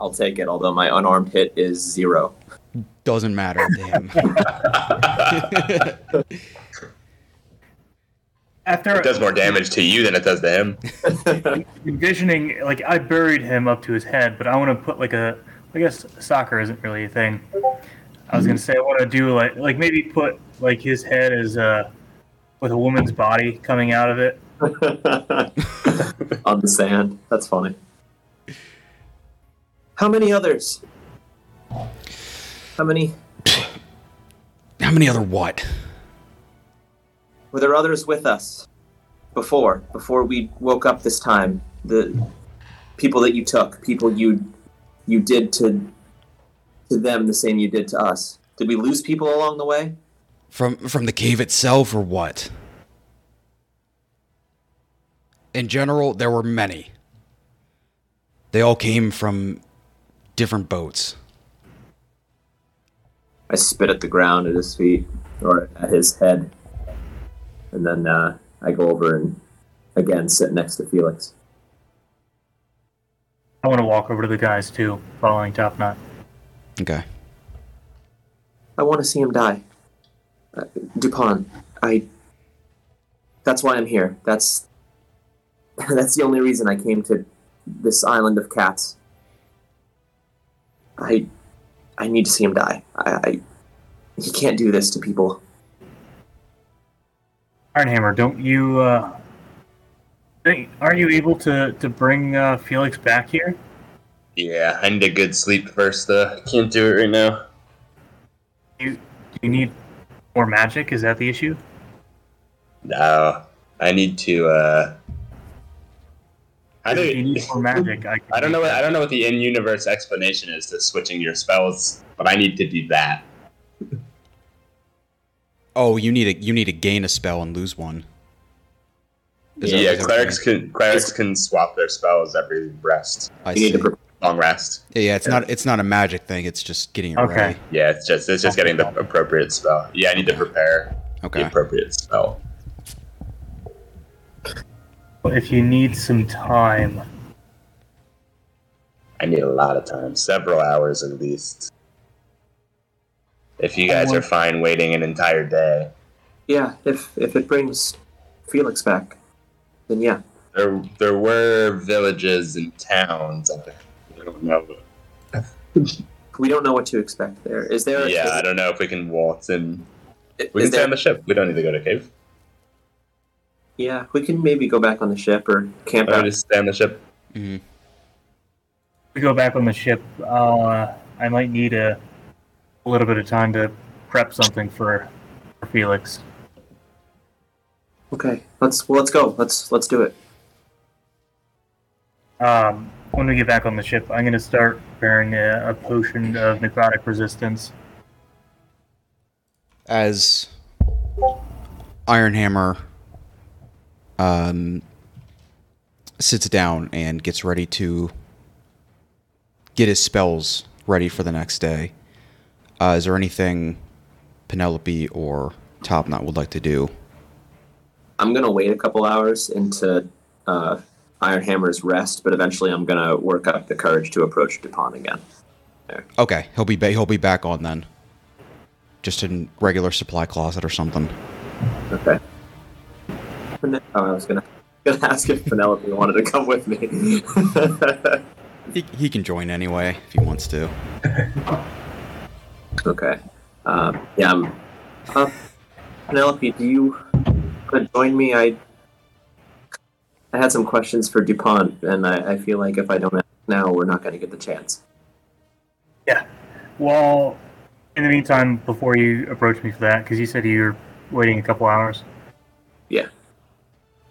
I'll take it. Although my unarmed hit is zero. Doesn't matter to him. After It does more damage to you than it does to him. envisioning, like I buried him up to his head, but I want to put like a. I guess soccer isn't really a thing. I was gonna say I want to do like like maybe put like his head as uh with a woman's body coming out of it. on the sand. That's funny. How many others? How many? How many other what? Were there others with us before? Before we woke up this time, the people that you took, people you you did to to them the same you did to us. Did we lose people along the way? From from the cave itself or what? In general, there were many. They all came from different boats. I spit at the ground at his feet or at his head, and then uh, I go over and again sit next to Felix. I want to walk over to the guys too, following Top Knot. Okay. I want to see him die. Uh, Dupont, I. That's why I'm here. That's. That's the only reason I came to this island of cats. I. I need to see him die. I. I he can't do this to people. Ironhammer, don't you? Uh, are you able to to bring uh, Felix back here? Yeah, I need a good sleep first, though. Can't do it right now. You do you need more magic? Is that the issue? No, I need to. uh I If you don't. need more magic. I, I don't know. What. I don't know what the in-universe explanation is to switching your spells, but I need to do that. Oh, you need to you need to gain a spell and lose one. Is that- yeah, is that what clerics can clerics can swap their spells every rest, I You need see. to. Pre- long rest. Yeah, yeah, it's not it's not a magic thing. It's just getting it Okay. ready. Yeah, it's just it's just getting the appropriate spell. Yeah, I need to prepare the appropriate spell. If you need some time, I need a lot of time, several hours at least. If you guys are fine waiting an entire day, yeah, if if it brings Felix back, then yeah. there there were villages and towns. I don't know. We don't know what to expect there. Is there? Yeah, is- I don't know if we can waltz in. We is can stay there- on the ship. We don't need to go to cave. Yeah, we can maybe go back on the ship or camp Why out. we just stay on the ship? hmm we go back on the ship. Uh, I might need a, a little bit of time to prep something for, for Felix. Okay, let's well, let's go. Let's let's do it. Um, when we get back on the ship, I'm going to start preparing a, a potion of necrotic resistance. As Ironhammer um, sits down and gets ready to get his spells ready for the next day, uh, is there anything Penelope or Topknot would like to do? I'm gonna wait a couple hours into uh, Ironhammer's rest, but eventually I'm gonna work up the courage to approach Dupont again. Okay, he'll be ba- he'll be back on then, just in regular supply closet or something. Okay. Pene- Oh, I was gonna gonna ask if Penelope wanted to come with me. He, he can join anyway if he wants to. okay. Um, yeah. I'm, uh, Penelope, do you want to join me? I I had some questions for Dupont, and I, I feel like if I don't ask now, we're not going to get the chance. Yeah. Well, in the meantime, before you approach me for that, because you said you're waiting a couple hours, Yeah.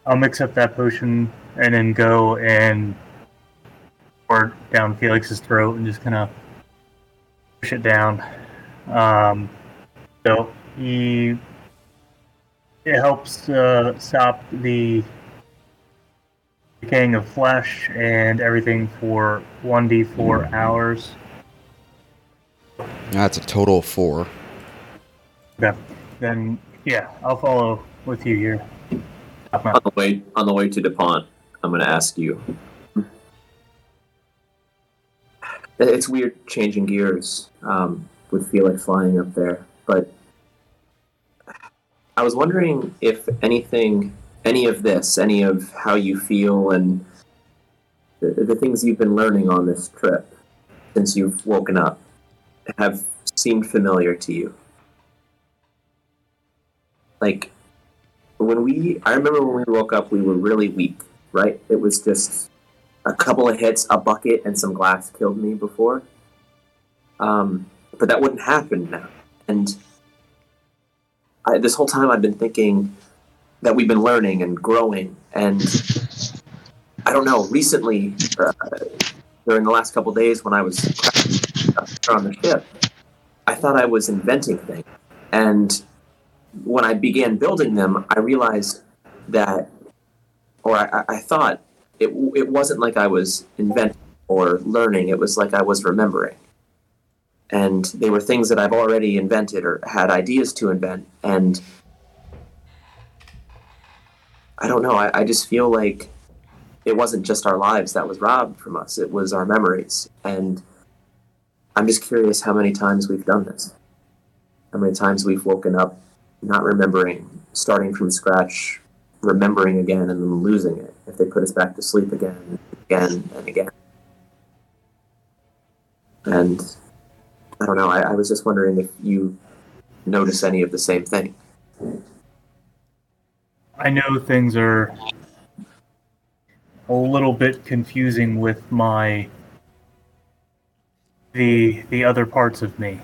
I'll mix up that potion and then go and pour it down Felix's throat and just kind of push it down. Um, so he it helps uh, stop the decaying of flesh and everything for one d four hours. That's a total of four. Okay. Then yeah, I'll follow with you here. Top On the way on the way to Dupont, I'm going to ask you. It's weird changing gears um, with Felix flying up there, but I was wondering if anything, any of this, any of how you feel and the, the things you've been learning on this trip since you've woken up have seemed familiar to you. Like when we, I remember when we woke up, we were really weak, right? It was just a couple of hits, a bucket, and some glass killed me before. Um, but that wouldn't happen now. And I, this whole time I've been thinking that we've been learning and growing. And I don't know, recently, uh, during the last couple days when I was on the ship, I thought I was inventing things. And when I began building them, I realized that, or I, I thought it, it wasn't like I was inventing or learning, it was like I was remembering. and they were things that I've already invented or had ideas to invent. And I don't know. I, I just feel like it wasn't just our lives that was robbed from us; it was our memories. And I'm just curious how many times we've done this. How many times we've woken up not remembering, starting from scratch, remembering again, and then losing it if they put us back to sleep again, again, and again. And I don't know. I, I was just wondering if you notice any of the same thing. I know things are a little bit confusing with my the the other parts of me.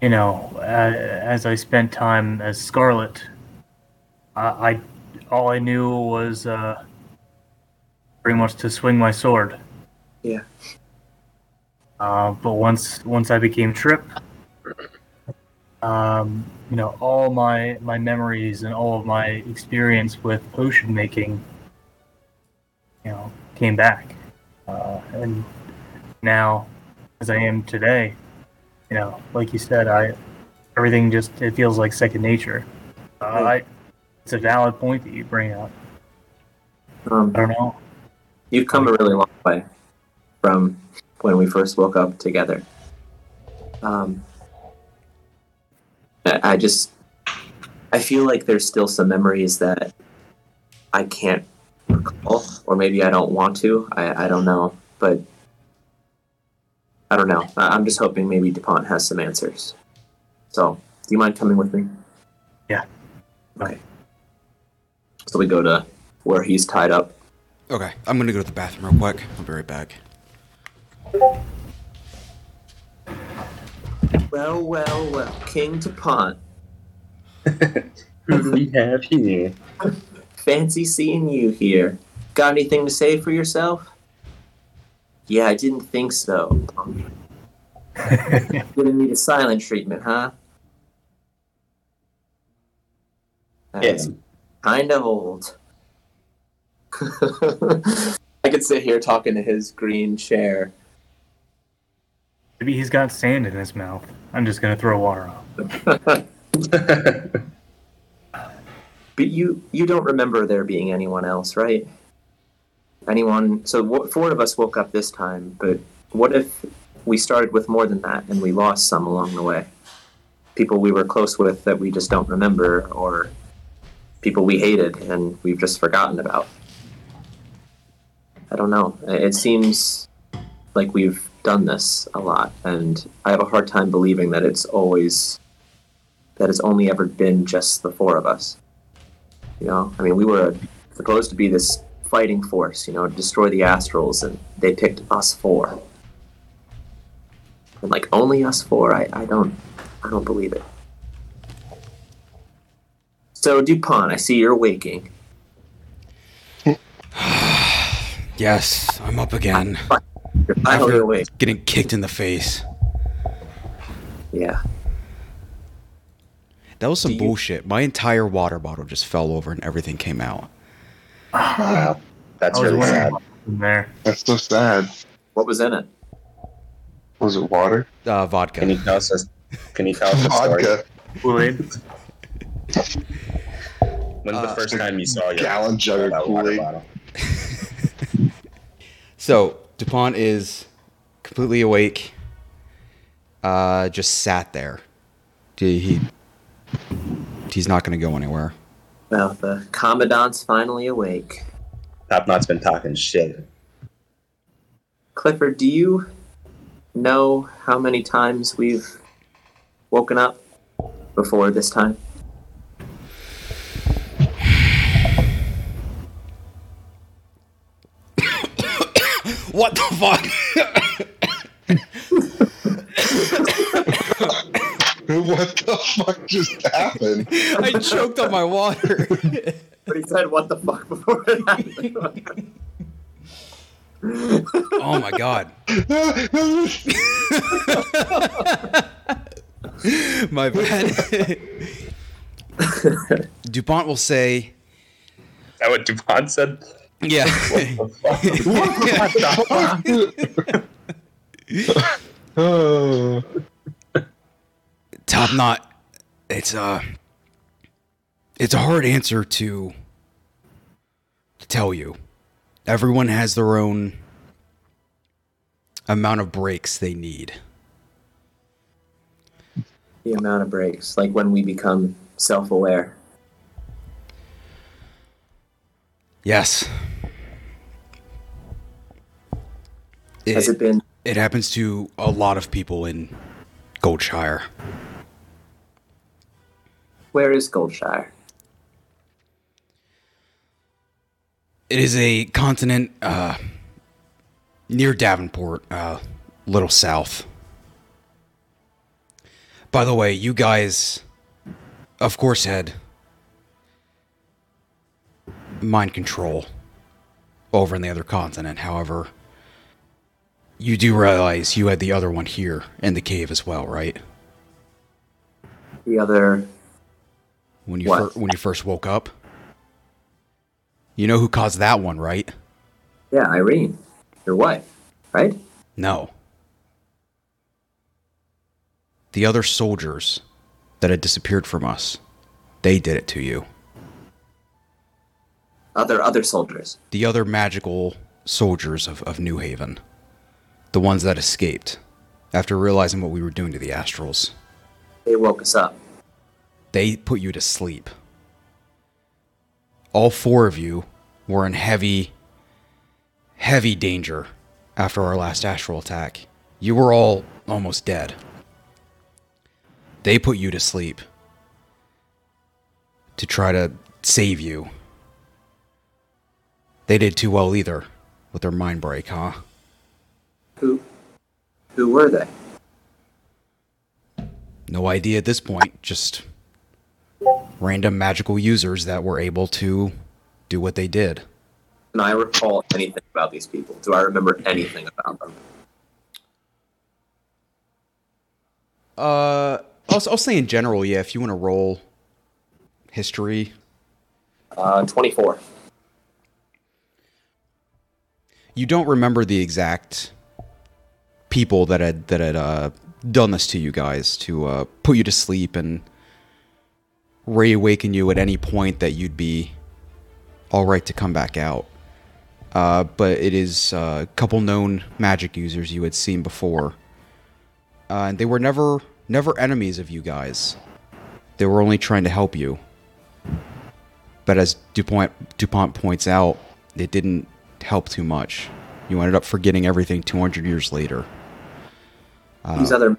You know, uh, as I spent time as Scarlet, I, I all I knew was uh, pretty much to swing my sword. Yeah. Uh, but once once I became Trip, um, you know, all my my memories and all of my experience with potion making, you know, came back, uh, and now, as I am today, you know, like you said, I everything just it feels like second nature. Uh, I, it's a valid point that you bring up. Um, I don't know. You've come a really long way from when we first woke up together. Um, I I just, I feel like there's still some memories that I can't recall, or maybe I don't want to. I, I don't know, but I don't know. I- I'm just hoping maybe DuPont has some answers. So, do you mind coming with me? Yeah. Okay. So we go to where he's tied up. Okay, I'm gonna go to the bathroom real quick. I'll be right back. Well, well, well, King DuPont. Who do we have here? Fancy seeing you here. Got anything to say for yourself? Yeah, I didn't think so. Giving me the silent treatment, huh? That's kind of old. I could sit here talking to his green chair. Maybe he's got sand in his mouth. I'm just gonna throw water on. But you you don't remember there being anyone else, right? Anyone? So four of us woke up this time, but what if we started with more than that and we lost some along the way? People we were close with that we just don't remember, or people we hated and we've just forgotten about. I don't know. It seems like we've done this a lot, and I have a hard time believing that it's always that it's only ever been just the four of us. You know, I mean, we were supposed to be this fighting force, you know, to destroy the Astrals, and they picked us four. And like only us four, I, I don't, I don't believe it. So Dupont, I see you're waking. Yes, I'm up again. You're finally awake. getting kicked in the face. Yeah. That was some you- bullshit. My entire water bottle just fell over and everything came out. Wow, that's really sad. wondering what was in there. That's so sad. What was in it? Was it water? Uh, vodka. Can you tell us? A, can you tell us a story? Vodka. Kool-Aid. When's the Uh, first time you saw your Gallon jug of that Kool-Aid. So Dupont is completely awake. Uh, just sat there. He, he he's not going to go anywhere. Well, the commandant's finally awake. Top Knot's been talking shit. Clifford, do you know how many times we've woken up before this time? What the fuck? What the fuck just happened? I choked on my water. But he said, "What the fuck?" before it happened. oh my god. My bad. Dupont will say, Is that what DuPont said? yeah. What the fuck? Top knot. It's a. It's a hard answer to. to tell you. Everyone has their own amount of breaks they need. The amount of breaks, like when we become self-aware. Yes. It, Has it been? it happens to a lot of people in Goldshire. Where is Goldshire? It is a continent uh, near Davenport, uh, little south. By the way, you guys, of course, had mind control over in the other continent. However, you do realize you had the other one here in the cave as well, right? The other. When you fir- when you first woke up. You know who caused that one, right? Yeah, Irene, your wife, right? No. The other soldiers that had disappeared from us, they did it to you. Other other soldiers. The other magical soldiers of, of New Haven. The ones that escaped after realizing what we were doing to the Astrals. They woke us up. They put you to sleep. All four of you were in heavy, heavy danger after our last astral attack. You were all almost dead. They put you to sleep to try to save you. They did too well either with their mind break, huh? Who? Who were they? No idea at this point, just random magical users that were able to do what they did. Can I recall anything about these people? Do I remember anything about them? Uh, I'll, I'll say in general, yeah. If you want to roll history, Uh, Twenty-four. you don't remember the exact people that had that had uh, done this to you guys to uh, put you to sleep and reawaken you at any point that you'd be all right to come back out. Uh, but it is uh, a couple known magic users you had seen before, uh, and they were never never enemies of you guys. They were only trying to help you. But as Dupont Dupont points out, it didn't help too much. You ended up forgetting everything 200 years later. These other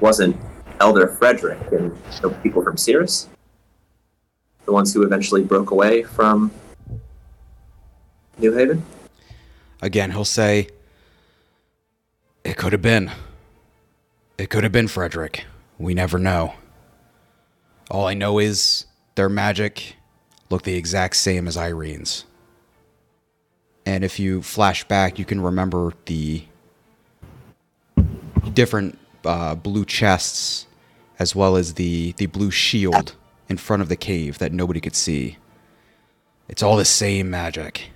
wasn't Elder Frederick and the people from Cirrus, the ones who eventually broke away from New Haven. Again, he'll say, It could have been. It could have been Frederick. We never know. All I know is their magic looked the exact same as Irene's. And if you flash back, you can remember the different uh, blue chests as well as the, the blue shield in front of the cave that nobody could see. It's all the same magic.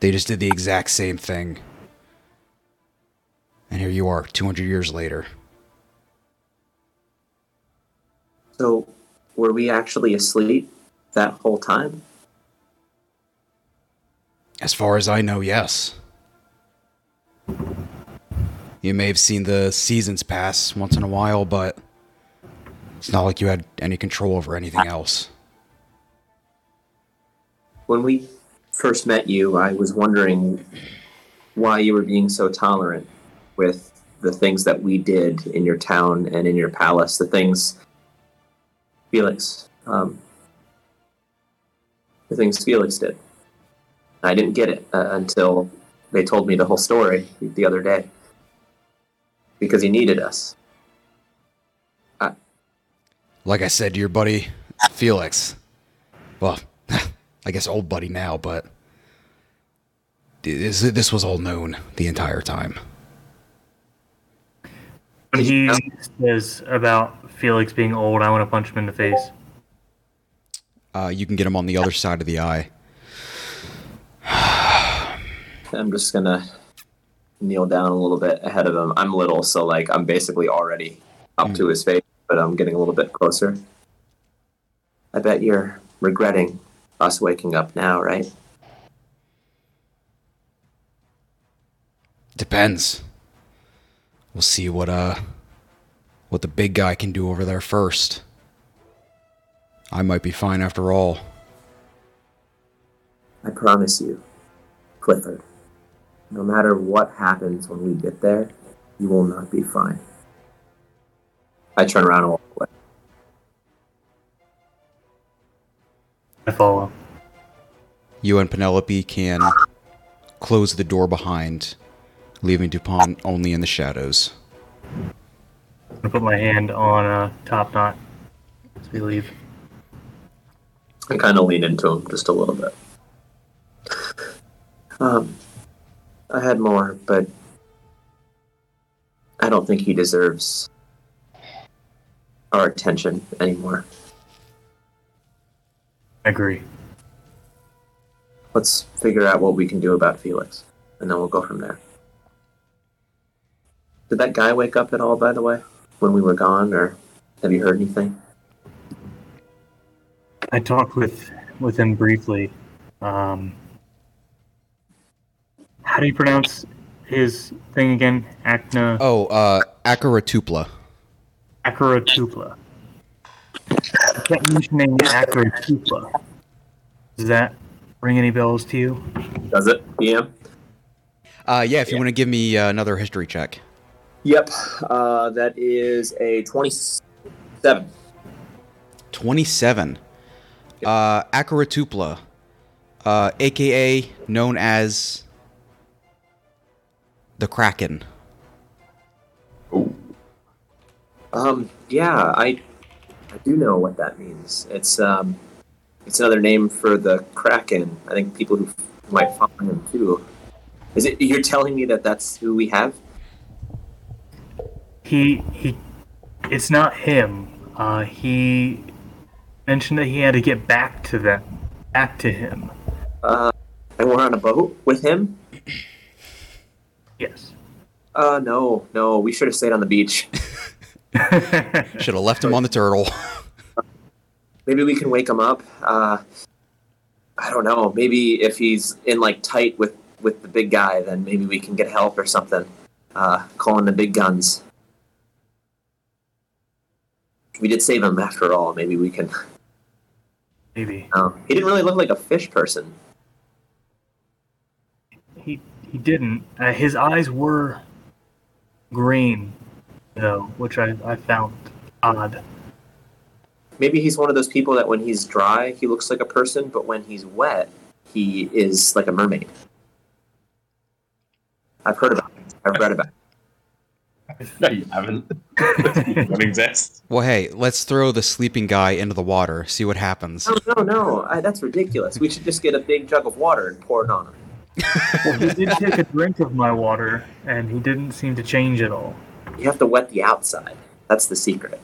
They just did the exact same thing. And here you are, 200 years later. So, were we actually asleep that whole time? As far as I know, yes. You may have seen the seasons pass once in a while, but it's not like you had any control over anything else. When we first met you, I was wondering why you were being so tolerant with the things that we did in your town and in your palace, the things Felix, um, the things Felix did. I didn't get it uh, until they told me the whole story the other day because he needed us. Like I said to your buddy, Felix. Well, I guess old buddy now, but this, this was all known the entire time. When he says about Felix being old, I want to punch him in the face. Uh, you can get him on the other side of the eye. I'm just gonna kneel down a little bit ahead of him. I'm little, so like I'm basically already up to his face, but I'm getting a little bit closer. I bet you're regretting us waking up now, right? Depends. We'll see what uh what the big guy can do over there first. I might be fine after all. I promise you, Clifford, no matter what happens when we get there, you will not be fine. I turn around and walk away. I follow. You and Penelope can close the door behind, leaving Dupont only in the shadows. I'm gonna put my hand on a top knot as we leave. I kind of lean into him just a little bit. Um, I had more, but I don't think he deserves our attention anymore. I agree. Let's figure out what we can do about Felix, and then we'll go from there. Did that guy wake up at all, by the way, when we were gone, or have you heard anything? I talked with with him briefly. Um, how do you pronounce his thing again? Acna Oh, uh Akaratupla. Akaratupla. I kept mentioning Akaratupla. Does that ring any bells to you? Does it, DM? Uh yeah, if you want to give me uh, another history check. Yep. Uh, that is a 27. 27. Uh Akaratupla. Uh aka known as the Kraken. Um, yeah, I, I do know what that means. It's um, it's another name for the Kraken. I think people who might follow him too. Is it? You're telling me that that's who we have? He he. It's not him. Uh, he mentioned that he had to get back to them, back to him. Uh, and we're on a boat with him? Yes. Uh, no, no. We should have stayed on the beach. Should have left him on the turtle. Maybe we can wake him up. Uh, I don't know. Maybe if he's in like tight with with the big guy, then maybe we can get help or something. Uh, calling the big guns. We did save him after all. Maybe we can. Maybe Uh, he didn't really look like a fish person. he he didn't. Uh, his eyes were green, though, which I I found odd. Maybe he's one of those people that when he's dry, he looks like a person, but when he's wet, he is like a mermaid. I've heard about it. I've read about it. No, you haven't. Don't exist. well, hey, let's throw the sleeping guy into the water, see what happens. No, no, no. I, that's ridiculous. We should just get a big jug of water and pour it on him. Well, he did take a drink of my water, and he didn't seem to change at all. You have to wet the outside. That's the secret.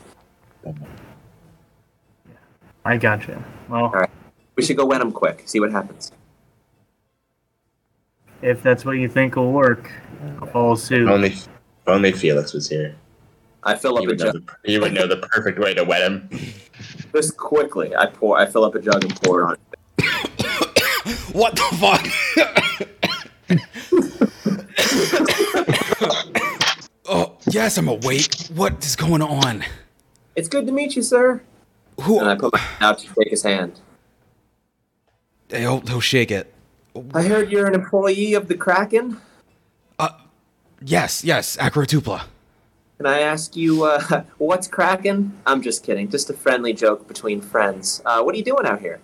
I gotcha. Well, All right. We should go wet him quick. See what happens. if that's what you think will work, I'll follow suit. Only, if only Felix was here. I fill He up a jug the, he would know the perfect way to wet him. just quickly. I pour. I fill up a jug and pour it on. What the fuck? oh, yes, I'm awake. What is going on? It's good to meet you, sir. Who? And I put my hand out to shake his hand. He'll, he'll shake it. I heard you're an employee of the Kraken. Uh, yes, yes, Acrotupla. Can I ask you, uh, what's Kraken? I'm just kidding. Just a friendly joke between friends. Uh, what are you doing out here?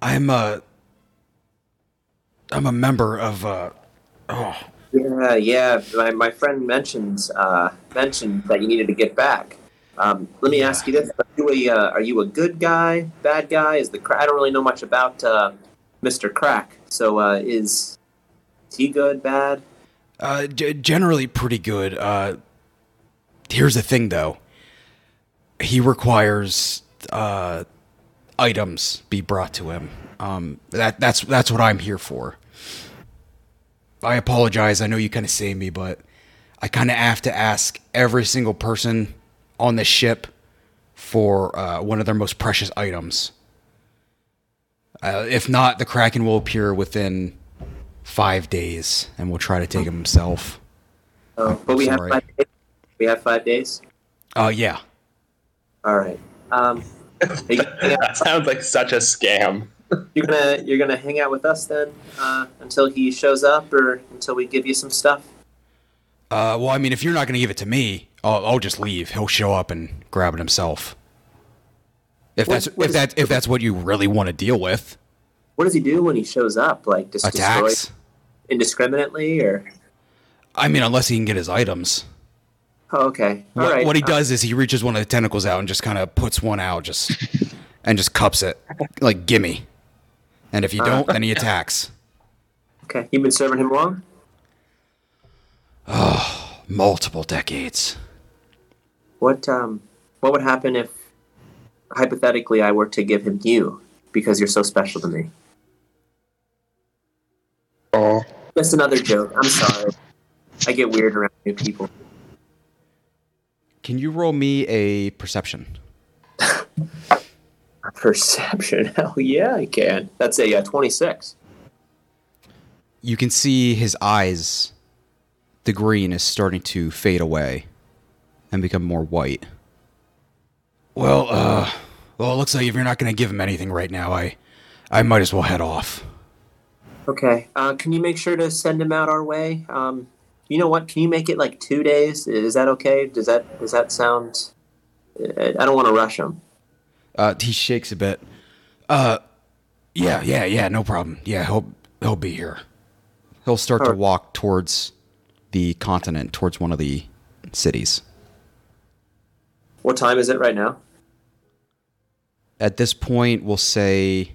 I'm a. I'm a member of. Uh, oh, Yeah, yeah. My, my friend mentioned uh, mentioned that you needed to get back. Um, let me ask you this: Are you a uh, are you a good guy, bad guy? Is the cra- I don't really know much about uh, Mr. Crack. So uh, is is he good, bad? uh, g- generally pretty good. Uh, here's the thing, though. He requires uh, items be brought to him. Um, that that's that's what I'm here for. I apologize. I know you kind of saved me, but I kind of have to ask every single person on the ship for uh, one of their most precious items. Uh, if not, the Kraken will appear within five days, and we'll try to take him himself. Oh, but we have five days. We have five days. Uh, yeah. All right. Um, are you, gonna hang out- that sounds like such a scam. You're gonna you're gonna hang out with us then uh, until he shows up, or until we give you some stuff. Uh, well, I mean, if you're not going to give it to me, I'll, I'll just leave. He'll show up and grab it himself. If What- that's what if that if that's what you really want to deal with, What does he do when he shows up? Like just destroy attacks. indiscriminately, or I mean, unless he can get his items. oh, okay, all What, right. what he Uh, does is he reaches one of the tentacles out and just kind of puts one out, just and just cups it like gimme. And if you don't, then he attacks. okay, you've been serving him long. Oh, Multiple decades. What um what would happen if hypothetically I were to give him you because you're so special to me? Oh, Just another joke. I'm sorry. I get weird around new people. Can you roll me a perception? Perception. Hell yeah, I can. That's a uh, 26. You can see his eyes. The green is starting to fade away and become more white. Well, uh, well, it looks like if you're not going to give him anything right now, I, I might as well head off. Okay. Uh, can you make sure to send him out our way? Um, you know what? Can you make it like two days? Is that okay? Does that does that sound? I I don't want to rush him. Uh, he shakes a bit. Uh, yeah, yeah, yeah, no problem. Yeah, he'll he'll be here. He'll start to walk towards the continent, towards one of the cities. What time is it right now? At this point, we'll say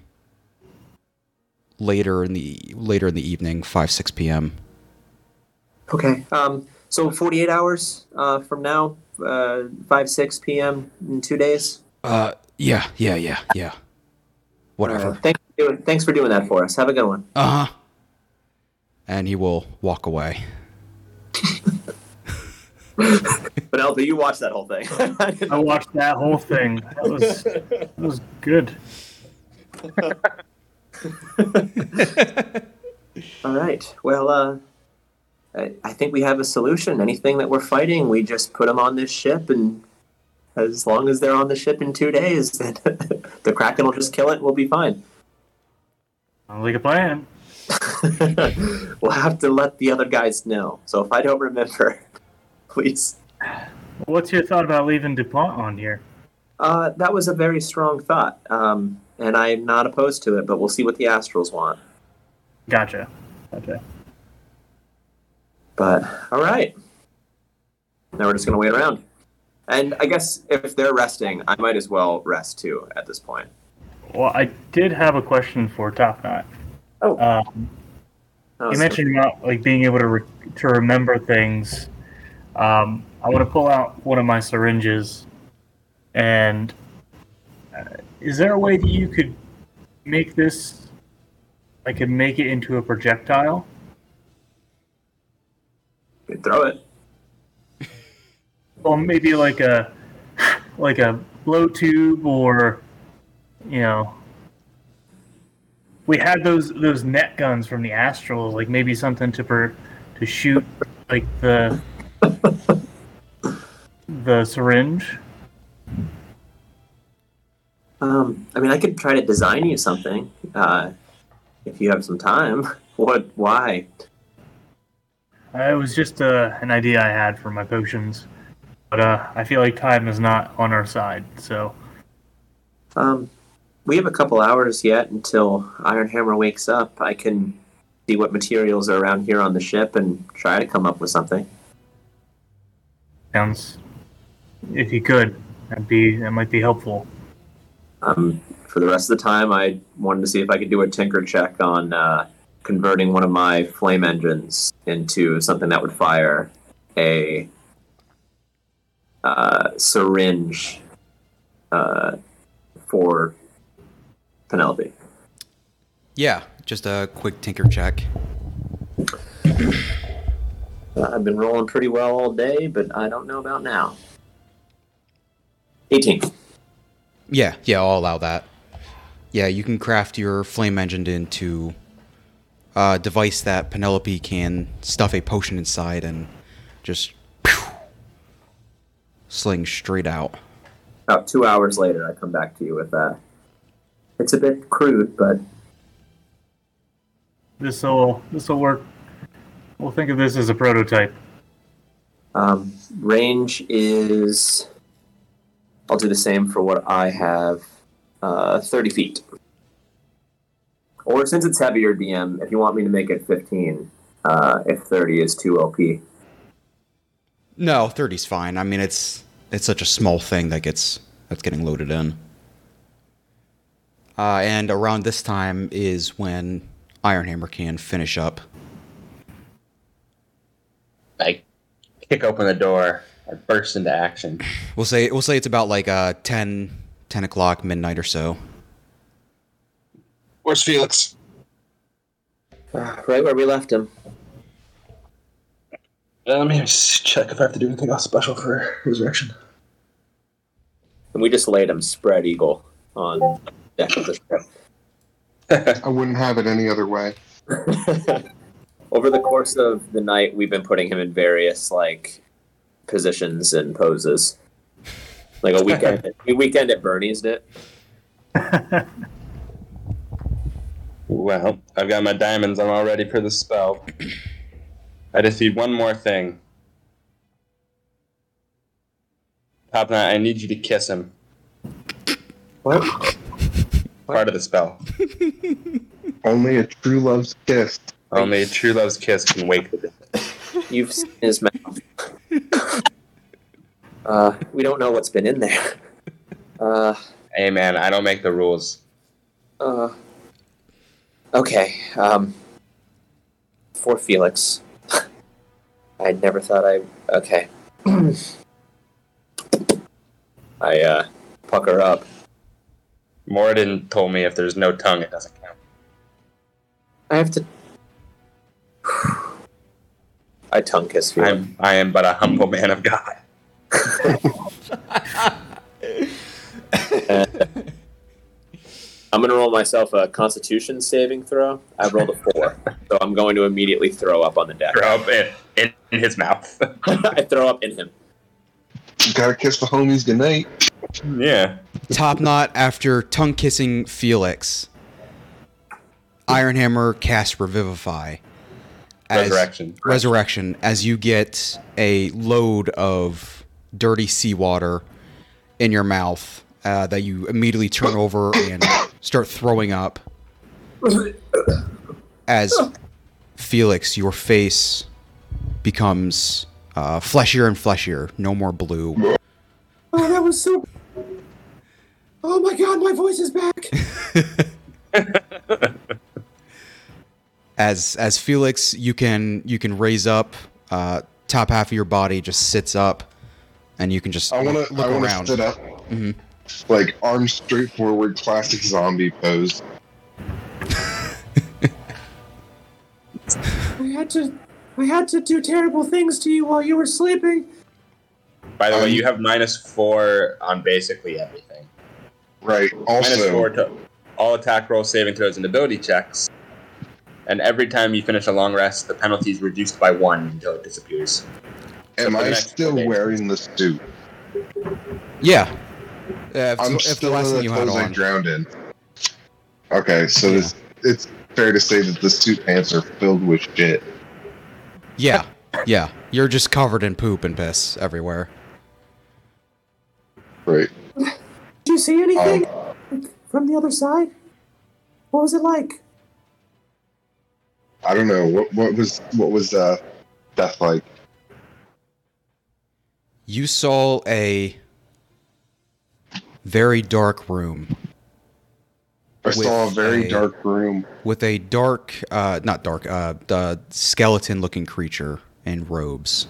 later in the later in the evening, five six p.m. Okay. Um, so 48 hours uh, from now, uh, 5 6 p.m. in two days. Uh, yeah, yeah, yeah, yeah. Whatever. Uh, thanks, for doing, thanks for doing that for us. Have a good one. Uh huh. And he will walk away. But Elder, you watched that whole thing. I watched that whole thing. That was that was good. All right. Well, uh, I, I think we have a solution. Anything that we're fighting, we just put them on this ship, and as long as they're on the ship in two days, then the Kraken will just kill it. We'll be fine. Sounds like a plan. we'll have to let the other guys know. So if I don't remember, please. What's your thought about leaving DuPont on here? Uh, that was a very strong thought, um, and I'm not opposed to it. But we'll see what the Astrals want. Gotcha. Gotcha. But all right, now we're just gonna wait around. And I guess if they're resting, I might as well rest too at this point. Well, I did have a question for Top Knot. Oh. Um, Oh, you so- mentioned about like being able to re- to remember things. Um, I want to pull out one of my syringes, and uh, is there a way that you could make this? I could make it into a projectile. You throw it. Well, maybe like a like a blow tube, or you know, we had those those net guns from the Astrals. Like maybe something to per, to shoot like the the syringe. Um, I mean, I could try to design you something uh, if you have some time. What? Why? Uh, it was just uh, an idea I had for my potions, but uh, I feel like time is not on our side. So Um, we have a couple hours yet until Ironhammer wakes up. I can see what materials are around here on the ship and try to come up with something. sounds if you could, that'd be that might be helpful. Um, for the rest of the time, I wanted to see if I could do a tinker check on uh, converting one of my flame engines into something that would fire a uh, syringe uh, for Penelope. Yeah, just a quick tinker check. Uh, I've been rolling pretty well all day, but I don't know about now. 18. Yeah, yeah, I'll allow that. Yeah, you can craft your flame engine into a device that Penelope can stuff a potion inside and just sling straight out. About two hours later, I come back to you with that. It's a bit crude, but This will this will work. We'll think of this as a prototype. um, range is. I'll do the same for what I have uh, 30 feet. Or since it's heavier, DM, if you want me to make it 15, uh, if 30 is too OP. No, 30's fine. I mean, it's it's such a small thing that gets that's getting loaded in. Uh, and around this time is when Ironhammer can finish up. I kick open the door. I burst into action. We'll say we'll say it's about like uh 10, 10 o'clock midnight or so. Where's Felix? Uh, right where we left him. Uh, let me just check if I have to do anything else special for resurrection. And we just laid him spread eagle on the deck of the ship. I wouldn't have it any other way. Over the course of the night, we've been putting him in various like positions and poses. Like a weekend, a weekend at Bernie's it. Well, I've got my diamonds. I'm all ready for the spell. I just need one more thing. Top Knot, I need you to kiss him. What? Part of the spell. Only a true love's kiss. Only a true love's kiss can wake the dead. You've seen his mouth. uh, we don't know what's been in there. Uh, Hey man, I don't make the rules. uh, okay. Um, for Felix, I never thought I. Okay. I uh, pucker up. Moradin told me if there's no tongue, it doesn't count. I have to. I tongue kiss Felix. I'm, I am but a humble man of God. I'm gonna roll myself a Constitution saving throw. I rolled a four, so I'm going to immediately throw up on the deck. Throw up in, in, in his mouth. I throw up in him. Gotta kiss the homies goodnight. yeah. Top knot after tongue kissing Felix. Ironhammer casts Revivify. as- Resurrection. Resurrection as you get a load of dirty seawater in your mouth uh, that you immediately turn over and start throwing up. As Felix, your face becomes uh, fleshier and fleshier, no more blue. Oh, that was so. Oh my god, my voice is back. as as Felix, you can you can raise up. Uh, top half of your body just sits up, and you can just I wanna I wanna around. sit up. mm-hmm. Like arms straight forward, classic zombie pose. I had to, I had to do terrible things to you while you were sleeping. By the way, Um, you have minus four on basically everything. Right. minus four Also, to all attack roll, saving throws, and ability checks. And every time you finish a long rest, the penalty is reduced by one until it disappears. am for the I still wearing the suit? Yeah. Uh, if, I'm if the still last in thing the you had clothes I drowned in. Okay, so this, it's fair to say that the suit pants are filled with shit. Yeah. Yeah. You're just covered in poop and piss everywhere. Right. Did you see anything Um, from the other side? What was it like? I don't know what what was what was uh death like. You saw a very dark room I saw a very a- dark room. with a dark, uh, not dark, uh, the skeleton-looking creature in robes,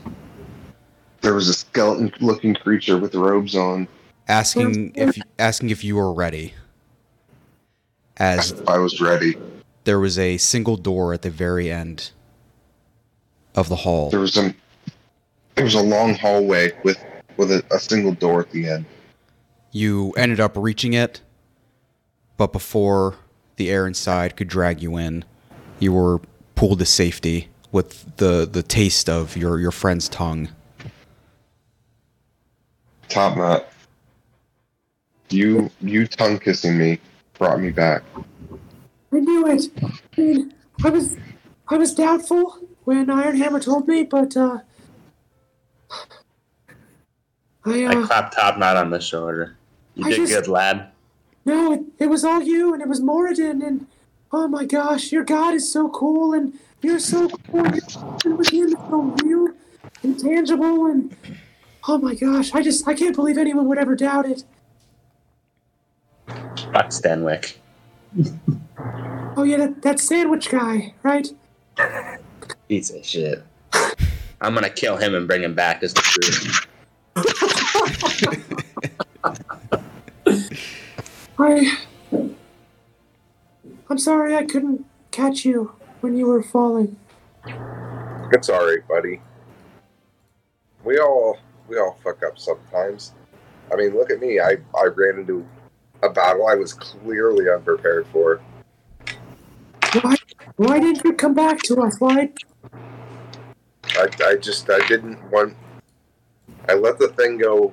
There was a skeleton-looking creature with robes on. asking if asking if you were ready. As I was ready. there was a single door at the very end of the hall. There was a there was a long hallway with with a, a single door at the end. You ended up reaching it, but before the air inside could drag you in, you were pulled to safety with the, the taste of your, your friend's tongue. Top knot. You you tongue kissing me brought me back. I knew it. I mean, I was, I was doubtful when Ironhammer told me, but uh, I I uh, clap Top Knot on the shoulder. You I did just- good, lad. No, it, it was all you, and it was Moradin, and oh my gosh, your god is so cool, and you're so cool. and You're with him so real, and tangible, and oh my gosh, I just, I can't believe anyone would ever doubt it. Fuck Stanwick. Oh yeah, that, that sandwich guy, right? Piece of shit. I'm gonna kill him and bring him back as the truth. I. I'm sorry I couldn't catch you when you were falling. It's alright, buddy. We all we all fuck up sometimes. I mean, look at me. I, I ran into a battle I was clearly unprepared for. Why, why didn't you come back to us? Why? I, I just I didn't want. I let the thing go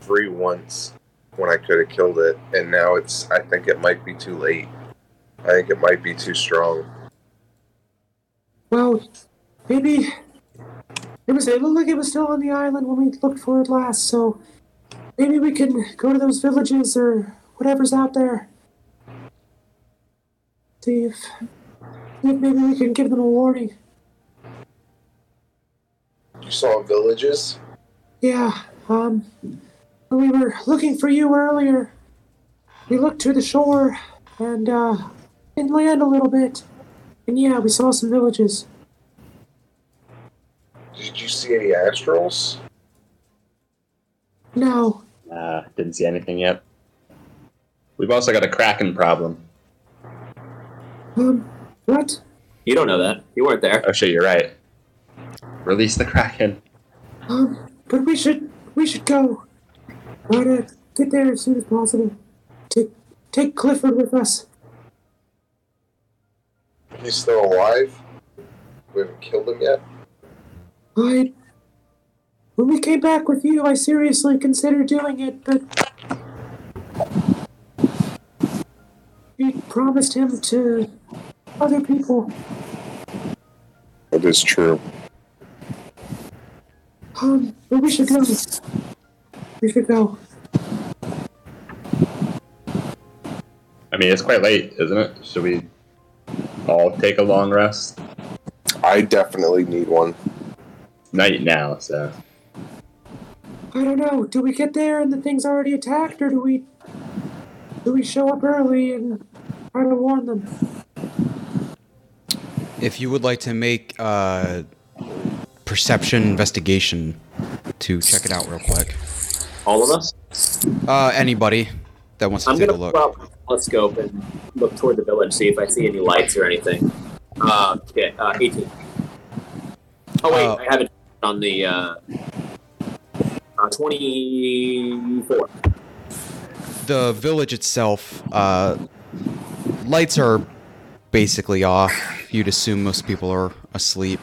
free once when I could have killed it, and now it's. I think it might be too late. I think it might be too strong. Well, maybe it was. It looked like it was still on the island when we looked for it last. So maybe we can go to those villages or whatever's out there. See if, if maybe we can give them a warning. You saw villages. Yeah. Um. When We were looking for you earlier. We looked to the shore and uh, inland a little bit, and yeah, we saw some villages. Did you see any astrals? No. Nah, didn't see anything yet. We've also got a Kraken problem. Um. What? You don't know that. You weren't there. Oh shit, you're right. Release the Kraken. Um, but we should we should go. To get there as soon as possible. Take take Clifford with us. He's still alive. We haven't killed him yet. I when we came back with you, I seriously considered doing it, but we promised him to other people. That is true. Um, but we should go. We should go. I mean, it's quite late, isn't it? Should we all take a long rest? I definitely need one. Night now, so I don't know. Do we get there and the thing's already attacked, or do we do we show up early and try to warn them? If you would like to make a perception investigation to check it out real quick, All of us. uh, anybody that wants to I'm take gonna a look. pull out the telescope and look toward the village, see if I see any lights or anything. Uh, yeah, uh, 18. Oh wait, Uh, I have it on the uh, uh, 24. the village itself, uh, lights are basically off. You'd assume most people are asleep.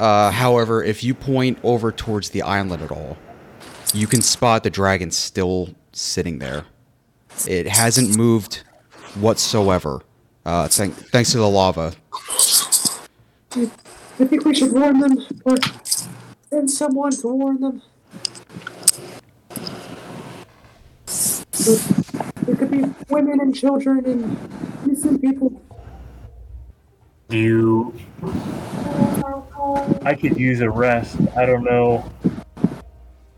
Uh, however, if you point over towards the island at all, you can spot the dragon still sitting there. It hasn't moved whatsoever. Uh, thank, thanks to the lava. I think we should warn them, or send someone to warn them. There could be women and children and innocent people. Do you? I could use a rest. I don't know.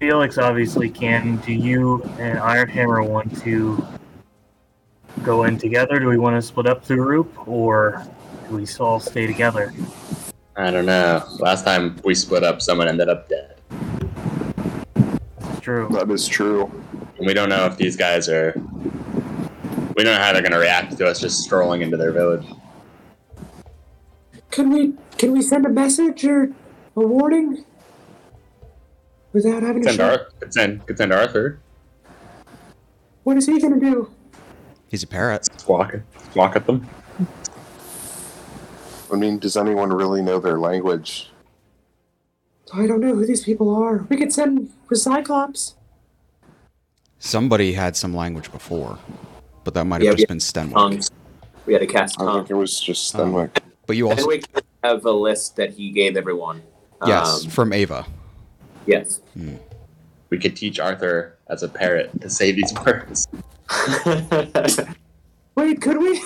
Felix obviously can. Do you and Ironhammer want to go in together? Do we want to split up the group, or do we all stay together? I don't know. Last time we split up, someone ended up dead. It's true. That is true. And we don't know if these guys are. We don't know how they're going to react to us just strolling into their village. Can we Can we send a message or a warning without having to Send, shoot? Ar- could send, could send Arthur. What is he gonna do? He's a parrot. Squawk, squawk at them. I mean, does anyone really know their language? I don't know who these people are. We could send Recyclops. Somebody had some language before, but that might have Yeah, just been Stenwick. Tongues. We had a cast I tongue. think it was just Oh. Stenwick. But you also we have a list that he gave everyone. yes Um, from Ava. Yes. We could teach Arthur as a parrot to say these words. Wait, could we?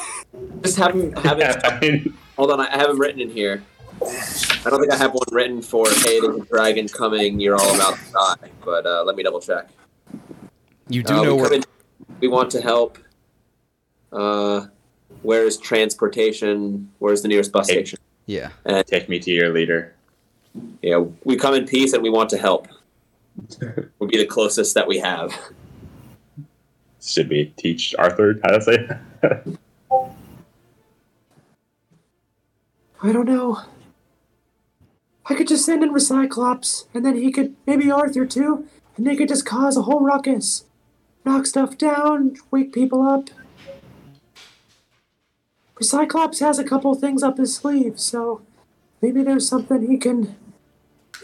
Just have him have it. I mean, Hold on, I have him written in here. I don't think I have one written for "Hey, there's a dragon coming. You're all about to die." But uh, let me double check. You do Uh, know we, where. in- we want to help. Uh, where's transportation? Where's the nearest bus Hey. station? Yeah. and take me to your leader. Yeah, we come in peace and we want to help. Would be the closest that we have. Should we teach Arthur how to say that? I don't know. I could just send in Recyclops, and then he could, maybe Arthur too, and they could just cause a whole ruckus. Knock stuff down, wake people up. Recyclops has a couple things up his sleeve, so maybe there's something he can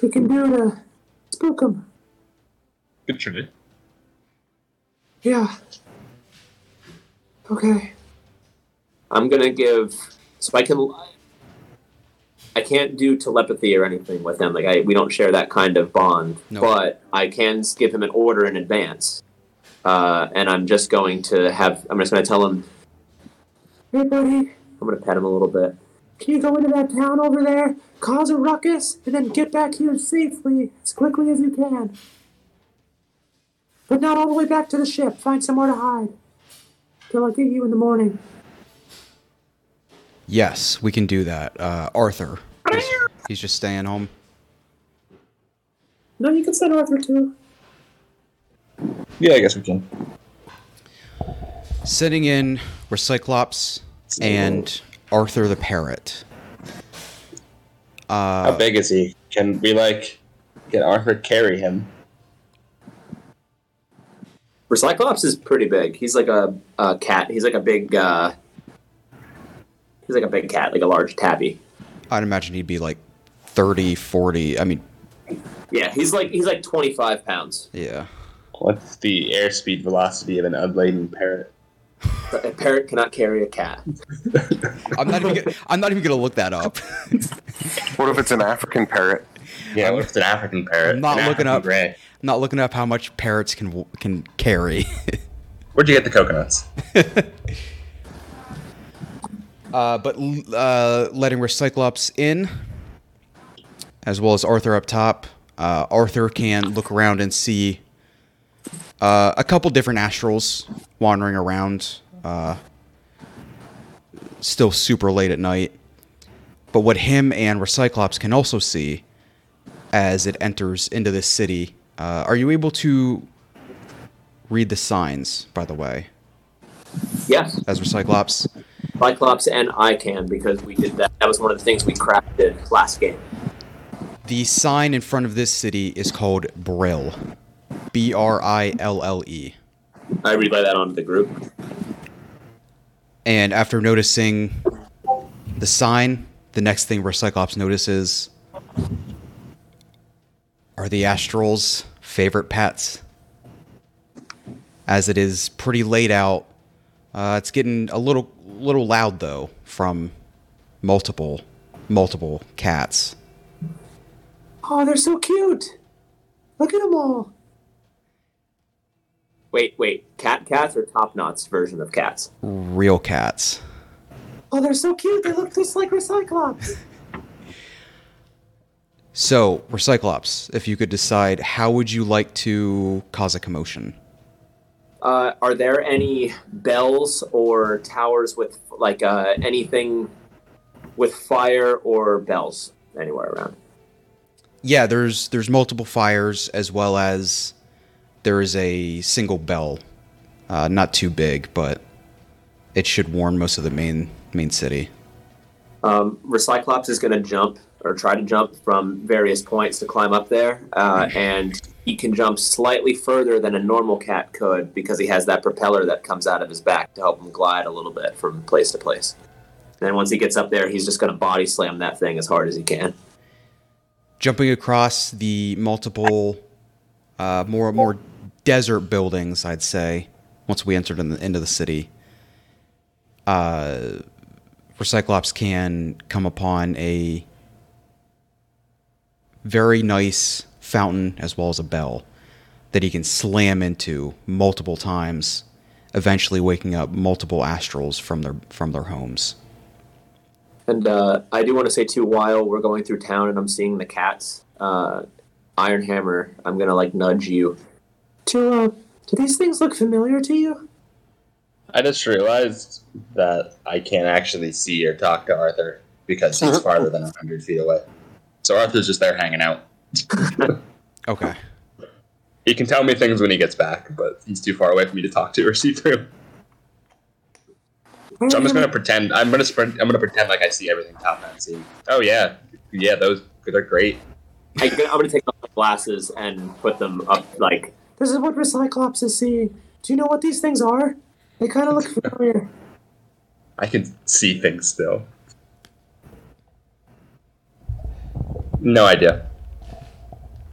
he can do to spook him. Good try. Yeah. Okay. I'm gonna give. So I can. I can't do telepathy or anything with him. Like I, we don't share that kind of bond. No. But I can give him an order in advance, uh, and I'm just going to have. I'm just going to tell him. Hey, buddy, I'm going to pet him a little bit. Can you go into that town over there, cause a ruckus, and then get back here safely as quickly as you can? But not all the way back to the ship. Find somewhere to hide. Till I get you in the morning. Yes, we can do that. Uh, Arthur. He's, he's just staying home. No, you can send Arthur too. Yeah, I guess we can. Sitting in Recyclops and Arthur the parrot. How Uh, big is he? Can we like can Arthur carry him? Recyclops is pretty big. He's like a, a cat. He's like a big. Uh, he's like a big cat, like a large tabby. I'd imagine he'd be like 30, 40. I mean, Yeah, he's like he's like 25 pounds. yeah. What's the airspeed velocity of an unladen parrot? A parrot cannot carry a cat. I'm not even. Gonna, I'm not even gonna look that up. What if it's an African parrot? Yeah, what if it's an African parrot? I'm not An looking African up. Gray. I'm not looking up how much parrots can can carry. Where'd you get the coconuts? Uh, but uh, letting Recyclops in, as well as Arthur up top, uh, Arthur can look around and see uh, a couple different astrals wandering around. Uh, still super late at night. But what him and Recyclops can also see as it enters into this city, uh, are you able to read the signs, by the way, Yes, as Recyclops? Cyclops and I can because we did that. That was one of the things we crafted last game. The sign in front of this city is called Brill. B R I L L E. I relay that onto the group. And after noticing the sign, the next thing Recyclops notices are the Astral's favorite pets. As it is pretty laid out, uh, it's getting a little little loud though from multiple multiple cats. Oh, they're so cute. Look at them all. Wait, wait. Cat cats or top knots version of cats? Real cats. Oh, they're so cute. They look just like Recyclops. So, Recyclops, if you could decide, how would you like to cause a commotion? Uh, are there any bells or towers with like uh, anything with fire or bells anywhere around? Yeah, there's there's multiple fires as well as there is a single bell, uh, not too big, but it should warn most of the main main city. Um, Recyclops is going to jump or try to jump from various points to climb up there, uh, and he can jump slightly further than a normal cat could because he has that propeller that comes out of his back to help him glide a little bit from place to place. And then once he gets up there, he's just going to body slam that thing as hard as he can. Jumping across the multiple, uh, more more desert buildings, I'd say. Once we entered in the, into the city, uh, Recyclops can come upon a very nice fountain as well as a bell that he can slam into multiple times, eventually waking up multiple astrals from their from their homes. And uh, I do want to say too, while we're going through town and I'm seeing the cats, uh, Ironhammer, I'm gonna like nudge you. Do uh, do these things look familiar to you? I just realized that I can't actually see or talk to Arthur because he's farther than 100 feet away. So Arthur's just there hanging out. Okay. He can tell me things when he gets back, but he's too far away for me to talk to or see through. So I'm just gonna pretend. I'm gonna sprint. I'm gonna pretend like I see everything top down. See. Oh yeah, yeah. Those they're great. I, I'm gonna take off my glasses and put them up like This is what Recyclops is seeing. Do you know what these things are? They kind of look familiar. I can see things still. No idea.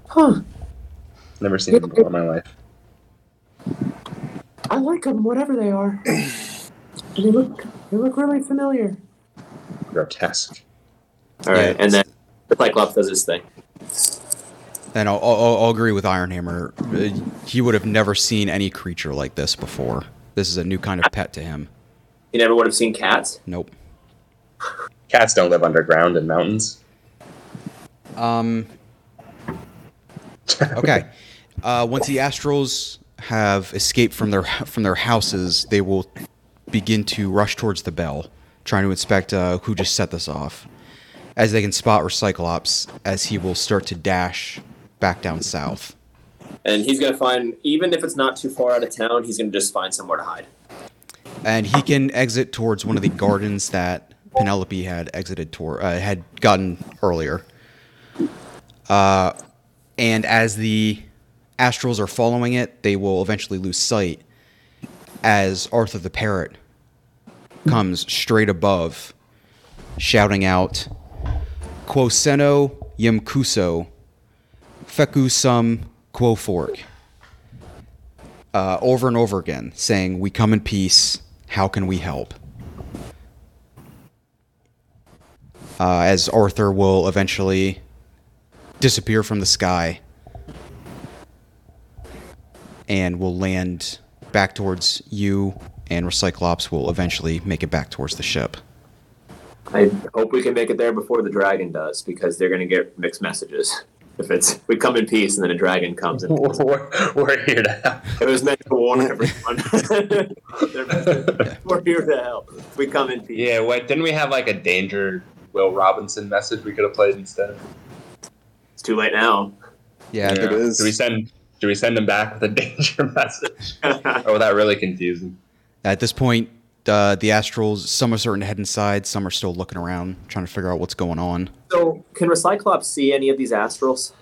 Huh. Never seen them before in my life. I like them, whatever they are. They look they look really familiar. Grotesque. all right, Yeah, and then the Cyclops does his thing. And I'll, I'll, I'll agree with Ironhammer. Uh, He would have never seen any creature like this before. This is a new kind of pet to him. You never would have seen cats. Nope. Cats don't live underground in mountains. Um. Okay. Uh, once the Astrals have escaped from their from their houses, they will begin to rush towards the bell, trying to inspect uh, who just set this off. As they can spot Recyclops, as he will start to dash back down south. And he's gonna find, even if it's not too far out of town, he's gonna just find somewhere to hide. and he can exit towards one of the gardens that Penelope had exited toward, uh, had gotten earlier. Uh, and as the astrals are following it, they will eventually lose sight as Arthur the parrot comes straight above, shouting out, "Quo seno yem cuso, fecu sum quo fork." uh, over and over again, saying, "We come in peace. How can we help?" Uh, as Arthur will eventually disappear from the sky and will land back towards you, and Recyclops will eventually make it back towards the ship. I hope we can make it there before the dragon does, because they're gonna get mixed messages. If it's we come in peace and then a dragon comes and we're, we're here to help. it was meant to warn everyone. We're here to help. We come in peace. Yeah, what didn't we have like a danger Will Robinson message we could have played instead? It's too late now. Yeah, It is. Do we send do we send him back with a danger message? oh, that really confusing. at this point, uh, the Astrals, some are certain to head inside, some are still looking around, trying to figure out what's going on. so, can Recyclops see any of these astrals?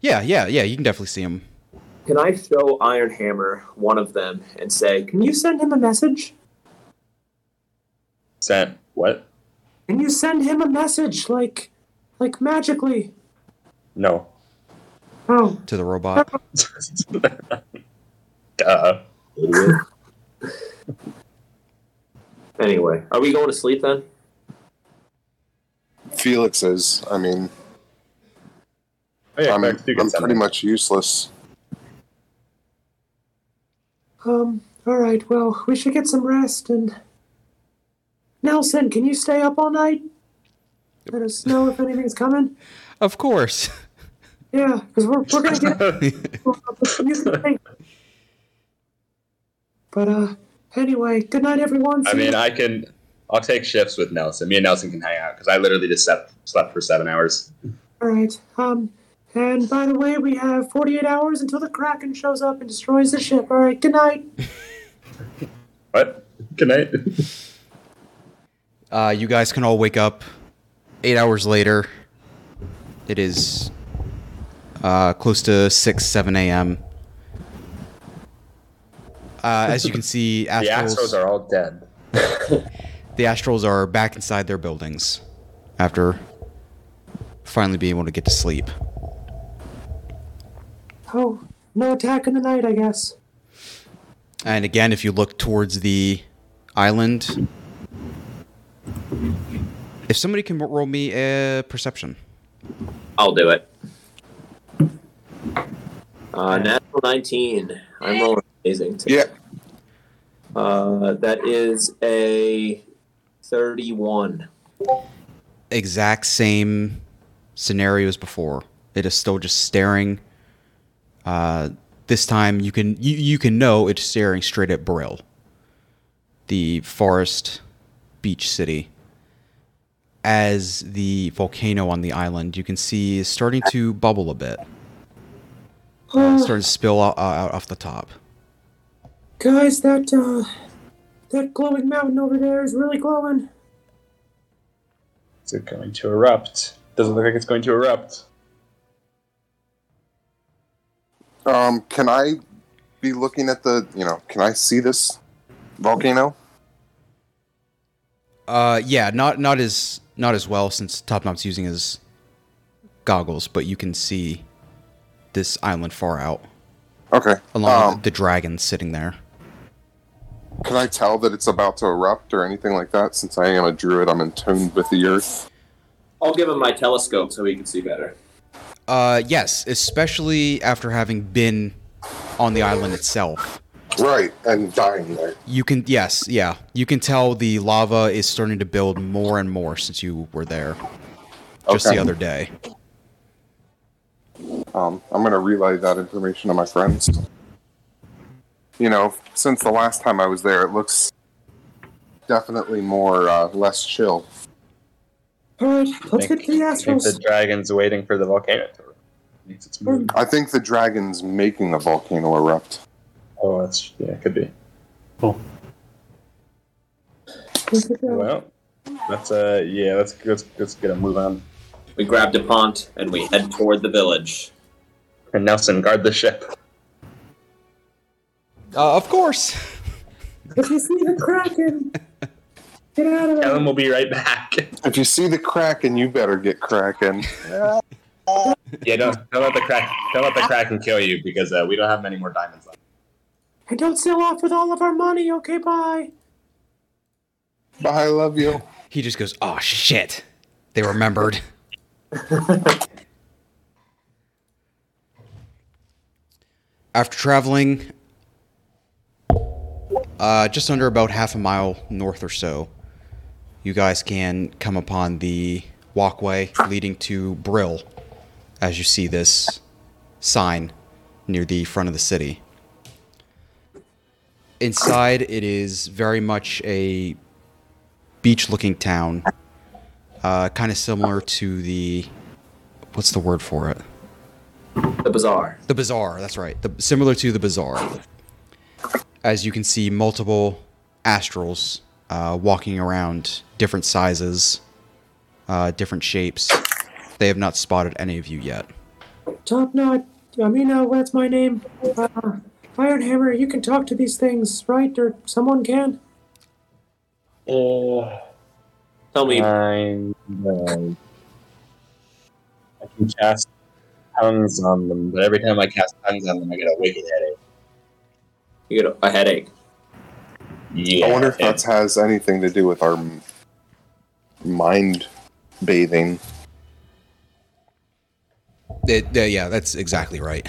Yeah, yeah, yeah. You can definitely see them. Can I show Ironhammer one of them and say, Can you send him a message? Sent what? Can you send him a message like like magically? No. Oh, to the robot. Duh. Anyway, are we going to sleep then? Felix is. I mean, Oh, yeah, I'm, Clarence, you can I'm pretty him. much useless. um, all right. Well, we should get some rest. And Nelson, can you stay up all night? Let us know if anything's coming. Of course. Yeah, because we're we're gonna get. you can stay. But uh, anyway, good night, everyone. I mean, you- I can. I'll take shifts with Nelson. Me and Nelson can hang out because I literally just slept slept for seven hours. all right. Um, and by the way, we have 48 hours until the Kraken shows up and destroys the ship. All right. Good night. What? Good night. Uh, you guys can all wake up eight hours later. It is uh, close to 6, 7 a.m. Uh, as you can see, The Astrals, Astros are all dead. the Astrals are back inside their buildings after finally being able to get to sleep. Oh, no attack in the night, I guess. And again, if you look towards the island, if somebody can roll me a perception. I'll do it. Uh, natural 19. I'm rolling amazing. today. Yeah. Uh, that is a 31. exact same scenario as before. It is still just staring. Uh, this time you can you, you can know it's staring straight at Brill, the forest beach city. As the volcano on the island, you can see is starting to bubble a bit, Oh, starting to spill out, out off the top. Guys, that uh, that glowing mountain over there is really glowing. Is it going to erupt? Doesn't look like it's going to erupt. Um, can I be looking at the, you know, can I see this volcano? Uh, yeah, not not as not as well since Top Knot's using his goggles, but you can see this island far out, Okay. along Um, with the dragon sitting there. Can I tell that it's about to erupt or anything like that? Since I am a druid, I'm in tune with the earth. I'll give him my telescope so he can see better. Uh, yes, especially after having been on the island itself. Right, and dying there. You can, yes, yeah, you can tell the lava is starting to build more and more since you were there just Okay. the other day. Um, I'm going to relay that information to my friends. You know, since the last time I was there, it looks definitely more uh, less chill. All right, let's Think- get to the I think the dragon's waiting for the volcano to erupt. Needs its move. I think the dragon's making the volcano erupt. Oh, that's yeah, it could be. Cool. Let's get there. Well, that's uh, yeah, let's let's let's get a move on. We grab Dupont and we head toward the village. And Nelson, guard the ship. Uh, of course. If you see the Kraken, get out of Ellen there. will be right back. If you see the kraken, you better get cracking. yeah, don't don't let the crack don't let the kraken kill you because uh, we don't have many more diamonds left. And don't sell off with all of our money. Okay, bye. Bye, I love you. He just goes, "Oh shit!" They remembered. After traveling uh, just under about half a mile north or so, you guys can come upon the walkway leading to Brill, as you see this sign near the front of the city. Inside, it is very much a beach looking town. Uh, kind of similar to the. What's the word for it? The bazaar. The bazaar, that's right. The, similar to the bazaar. As you can see, multiple astrals uh, walking around, different sizes, uh, different shapes. They have not spotted any of you yet. Top Knot. I mean, uh, what's my name? Uh, Ironhammer. You can talk to these things, right? Or someone can. Uh, Tell me, I, uh, I can cast tongues on them, but every time I cast tongues on them, I get a wicked headache. You get a headache. Yeah, I wonder if that has anything to do with our mind bathing. It, uh, yeah, that's exactly right.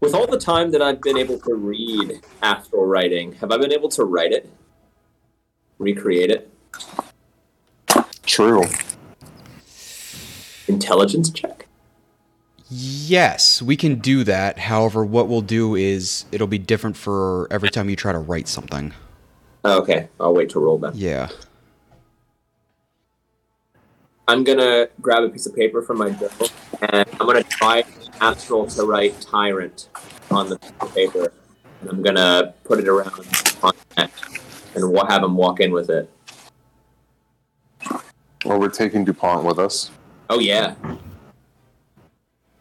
With all the time that I've been able to read astral writing, have I been able to write it? Recreate it? True. Intelligence check? Yes, we can do that. However, what we'll do is it'll be different for every time you try to write something. Oh, okay, I'll wait to roll then. Yeah. I'm gonna grab a piece of paper from my journal and I'm gonna try astral to write tyrant on the paper. And I'm gonna put it around on the neck and we'll have him walk in with it. Well, we're taking Dupont with us. Oh yeah.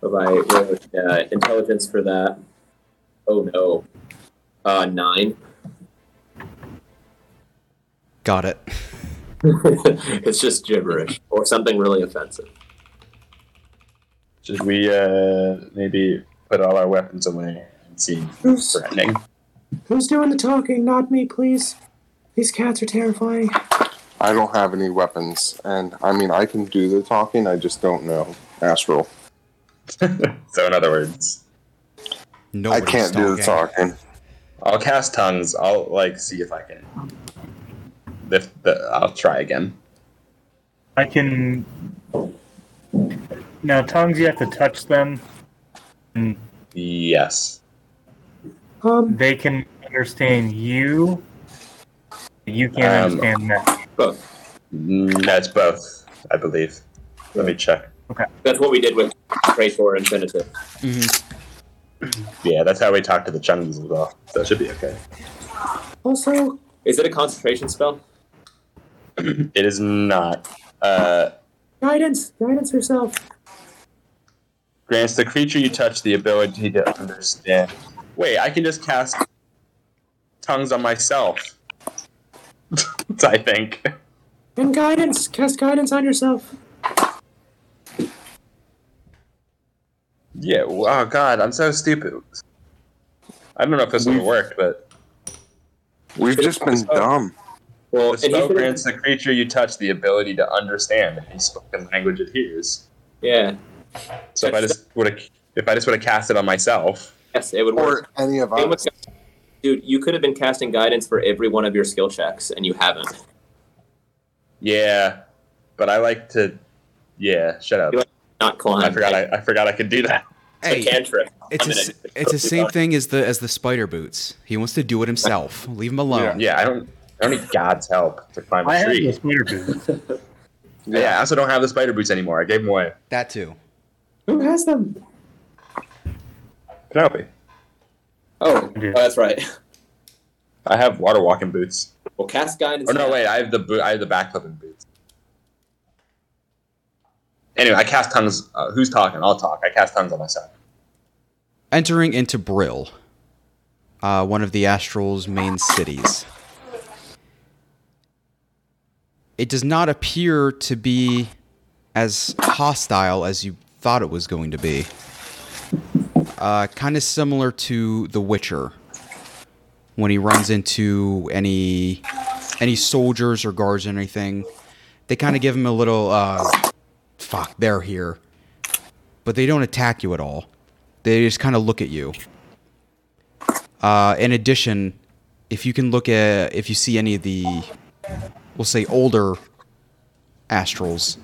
Have I rolled uh, intelligence for that? Oh no. Uh, nine. Got it. it's just gibberish or something really offensive. Should we uh, maybe put all our weapons away and see Who's, threatening? who's doing the talking? Not me, please. These cats are terrifying. I don't have any weapons, and I mean I can do the talking. I just don't know astral. so in other words, No, I can't do the talking. I'll cast tongues. I'll like see if I can lift the. I'll try again. I can. Now, tongues, you have to touch them, and Yes. Um, they can understand you. You can't Um, understand them. Both. Mm, That's both, I believe. Let me check. That's what we did with Praetor Infinitive. Yeah, that's how we talk to the chungies as well. So it should be okay. also, Is it a concentration spell? It is not. Uh, guidance. Guidance yourself. grants the creature you touch the ability to understand. Wait, I can just cast tongues on myself. I think. And guidance. Cast guidance on yourself. Yeah. Oh God, I'm so stupid. I don't know if this will work, but We've just been dumb. Well, the and spell could've- grants the creature you touch the ability to understand any spoken language it hears. Yeah. So if I just would have, if I just would have cast it on myself, Yes, it would work. Or any of Same with- us. Dude, you could have been casting guidance for every one of your skill checks, and you haven't. yeah. But I like to, yeah. Shut up. You like- Not climb. I forgot. I, I forgot I could do that. It's Hey, a cantrip. it's I a, mean, s- it's the same thing as the as the spider boots. He wants to do it himself. Leave him alone. Yeah, I don't. I don't need God's help to climb I a have tree. the spider boots. Yeah, I also don't have the spider boots anymore. I gave them away. That too. Who has them? Penelope. Oh, oh, that's right. I have water walking boots. Well, cast guidance. Oh no, now. wait. I have the boot. I have the back clipping boots. Anyway, I cast tongues. Uh, who's talking? I'll talk. I cast tongues on myself. Entering into Brill, uh, one of the Astral's main cities. It does not appear to be as hostile as you thought it was going to be. Uh, kind of similar to The Witcher, when he runs into any any soldiers or guards or anything, they kind of give him a little uh, fuck. They're here, but they don't attack you at all. They just kind of look at you. Uh, in addition, if you can look at, if you see any of the, we'll say older astrals,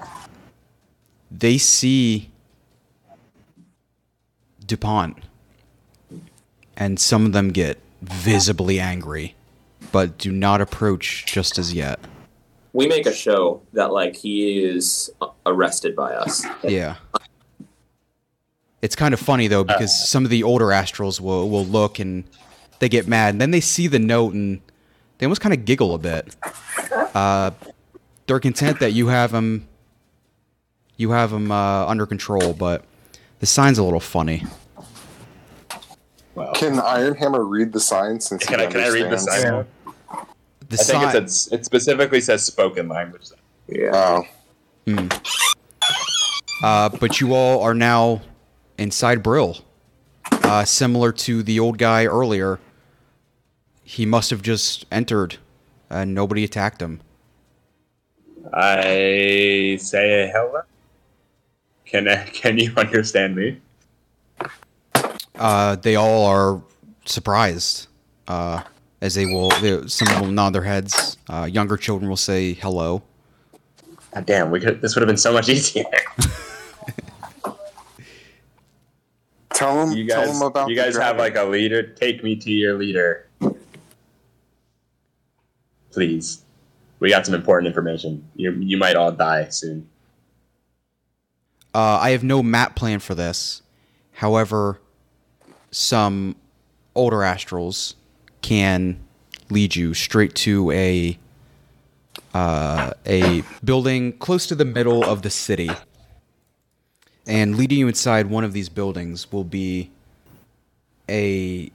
they see Dupont. And some of them get visibly angry, but do not approach just as yet. We make a show that like he is uh, arrested by us. Yeah. It's kind of funny though because some of the older astrals will will look and they get mad and then they see the note and they almost kind of giggle a bit. Uh, they're content that you have them you have them uh, under control, but the sign's a little funny. Well, Can Ironhammer read the sign since can he I can I read the understands? sign? The I think sign, it says it specifically says spoken language. Yeah. Oh, uh, but you all are now inside Brill, uh, similar to the old guy earlier. He must have just entered, and nobody attacked him. I say hello. Can I, can you understand me? uh, they all are surprised uh, as they will they, some will nod their heads uh, younger children will say hello God damn, we could. This would have been so much easier. tell them. You tell guys, about. you the guys have like a leader. Take me to your leader, please. We got some important information. You you might all die soon. uh, i have no map plan for this however some older astrals can lead you straight to a uh, a building close to the middle of the city. And leading you inside one of these buildings will be a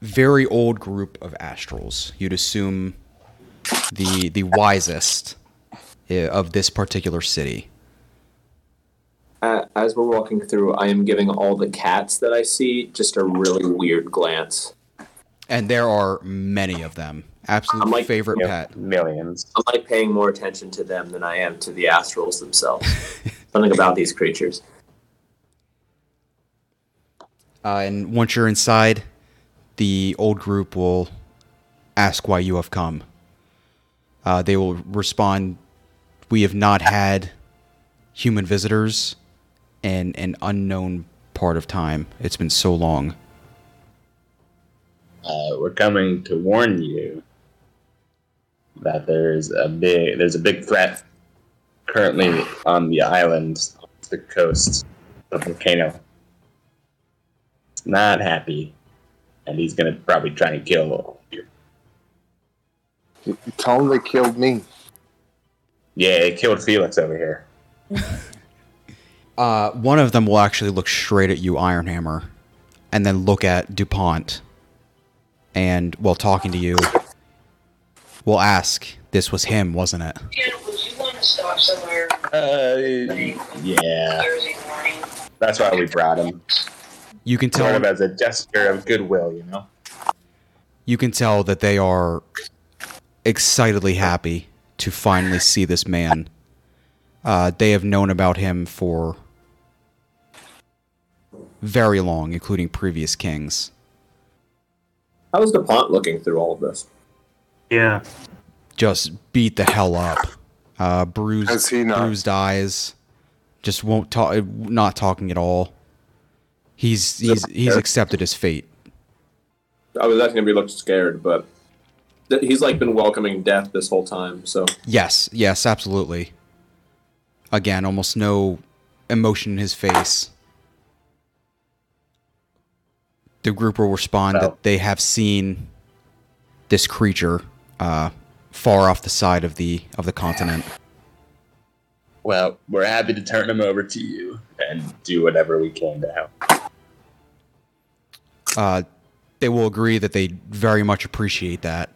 very old group of astrals. You'd assume the the wisest uh, of this particular city. Uh, as we're walking through, I am giving all the cats that I see just a really weird glance. And there are many of them. Absolute I'm like- favorite You know, pet. millions. I'm like paying more attention to them than I am to the astrals themselves. Something about these creatures. Uh, and once you're inside, the old group will ask why you have come. Uh, they will respond, "We have not had human visitors in an unknown part of time. It's been so long." Uh, we're coming to warn you that there's a big there's a big threat currently on the island, off the coast of the volcano. Not happy, and he's gonna probably try to kill all of you. Tell them they killed me. Yeah, he killed Felix over here. Uh, one of them will actually look straight at you, Ironhammer, and then look at Dupont. And while talking to you, will ask, This was him, wasn't it? Ken, would you want to stop somewhere Uh, yeah, that's why we brought him. You can Sort of tell as a gesture of goodwill, you know. you can tell that they are excitedly happy to finally see this man. Uh, they have known about him for very long, including previous kings. How is Dupont looking through all of this? Yeah. Just beat the hell up. Uh, bruised, Has he not- bruised eyes. Just won't talk. Not talking at all. He's he's he's accepted his fate. I was asking if he looked scared, but th- he's like been welcoming death this whole time. So Yes, yes, absolutely. Again, almost no emotion in his face. The group will respond Well- that they have seen this creature uh, far off the side of the of the continent. Well, we're happy to turn him over to you and do whatever we can to help. Uh, they will agree that they very much appreciate that.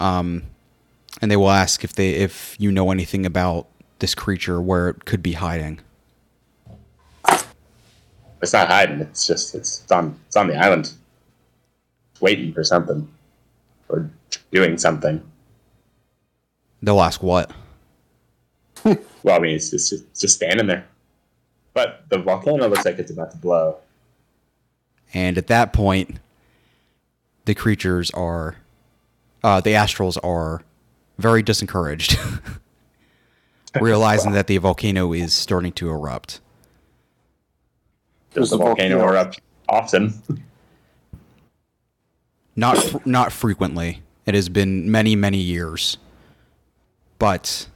Um, and they will ask if they if you know anything about this creature, where it could be hiding. It's not hiding. It's just it's, it's on it's on the island, it's waiting for something or doing something. They'll ask what. Well, I mean, it's just it's just standing there. But the volcano looks like it's about to blow. And at that point, the creatures are, uh, the astrals are very disencouraged, realizing that the volcano is starting to erupt. There's a the volcano volcano? erupt often. Not fr- not frequently. It has been many many years, but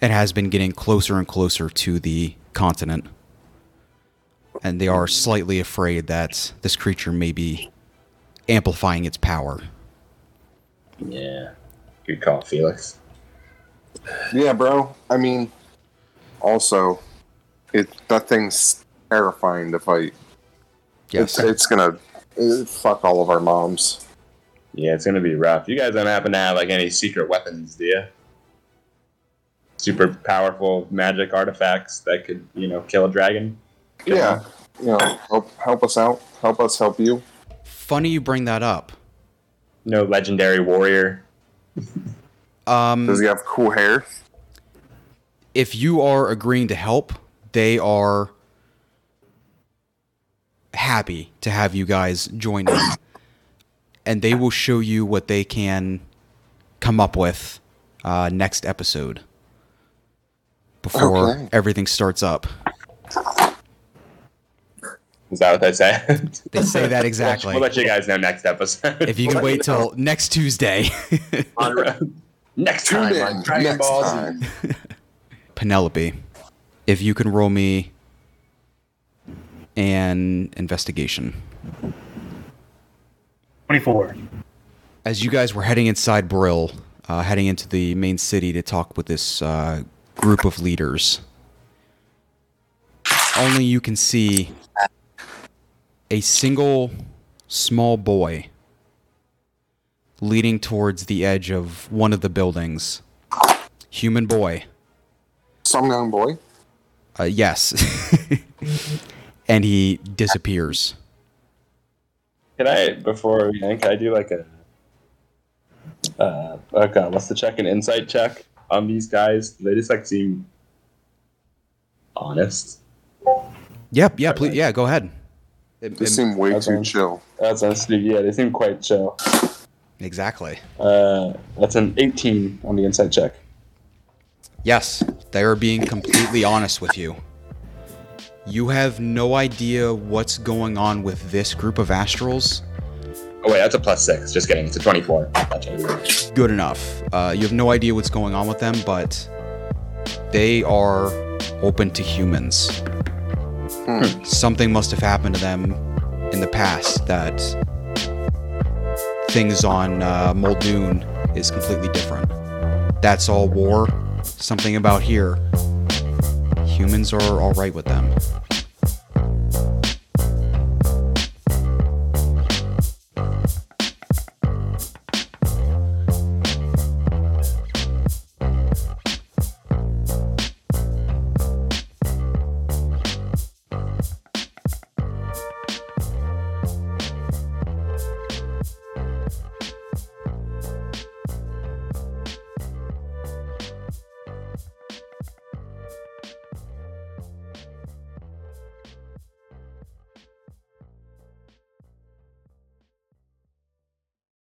it has been getting closer and closer to the continent, and they are slightly afraid that this creature may be amplifying its power. yeah, good call, Felix. Yeah, bro. I mean, also, it that thing's terrifying to fight. Yes. It's it's gonna fuck all of our moms. Yeah, it's gonna be rough. You guys don't happen to have like any secret weapons, do you? Super powerful magic artifacts that could, you know, kill a dragon. Kill Yeah, him? you know, help help us out. Help us help you. Funny you bring that up. No legendary warrior. Um, Does he have cool hair? if you are agreeing to help, they are happy to have you guys join in. And they will show you what they can come up with uh, next episode before Okay. everything starts up. Is that what they say? They say that exactly. We'll let you guys know next episode. If you can wait till next Tuesday, next Tune time on Dragon next Ball Z. time. Penelope, if you can roll me an investigation. 24. as you guys were heading inside Brill, uh, heading into the main city to talk with this uh, group of leaders. Only you can see a single small boy leading towards the edge of one of the buildings. Human boy. Some young boy. Uh, yes. and he disappears. Can I before we end, can I do like a uh okay, what's the check? An insight check on these guys? They just like seem honest. Yep, yeah, please, yeah, go ahead. It- They it- seem way too fine. chill. That's honestly yeah, they seem quite chill. exactly. Uh that's an eighteen on the insight check. Yes, they are being completely honest with you. You have no idea what's going on with this group of astrals. Oh wait, that's a plus six. Just kidding. It's a twenty-four. Good enough. Uh, you have no idea what's going on with them, but they are open to humans. Hmm. Something must have happened to them in the past that things on uh, Muldoon is completely different. That's all war. Something about here. Humans are alright with them.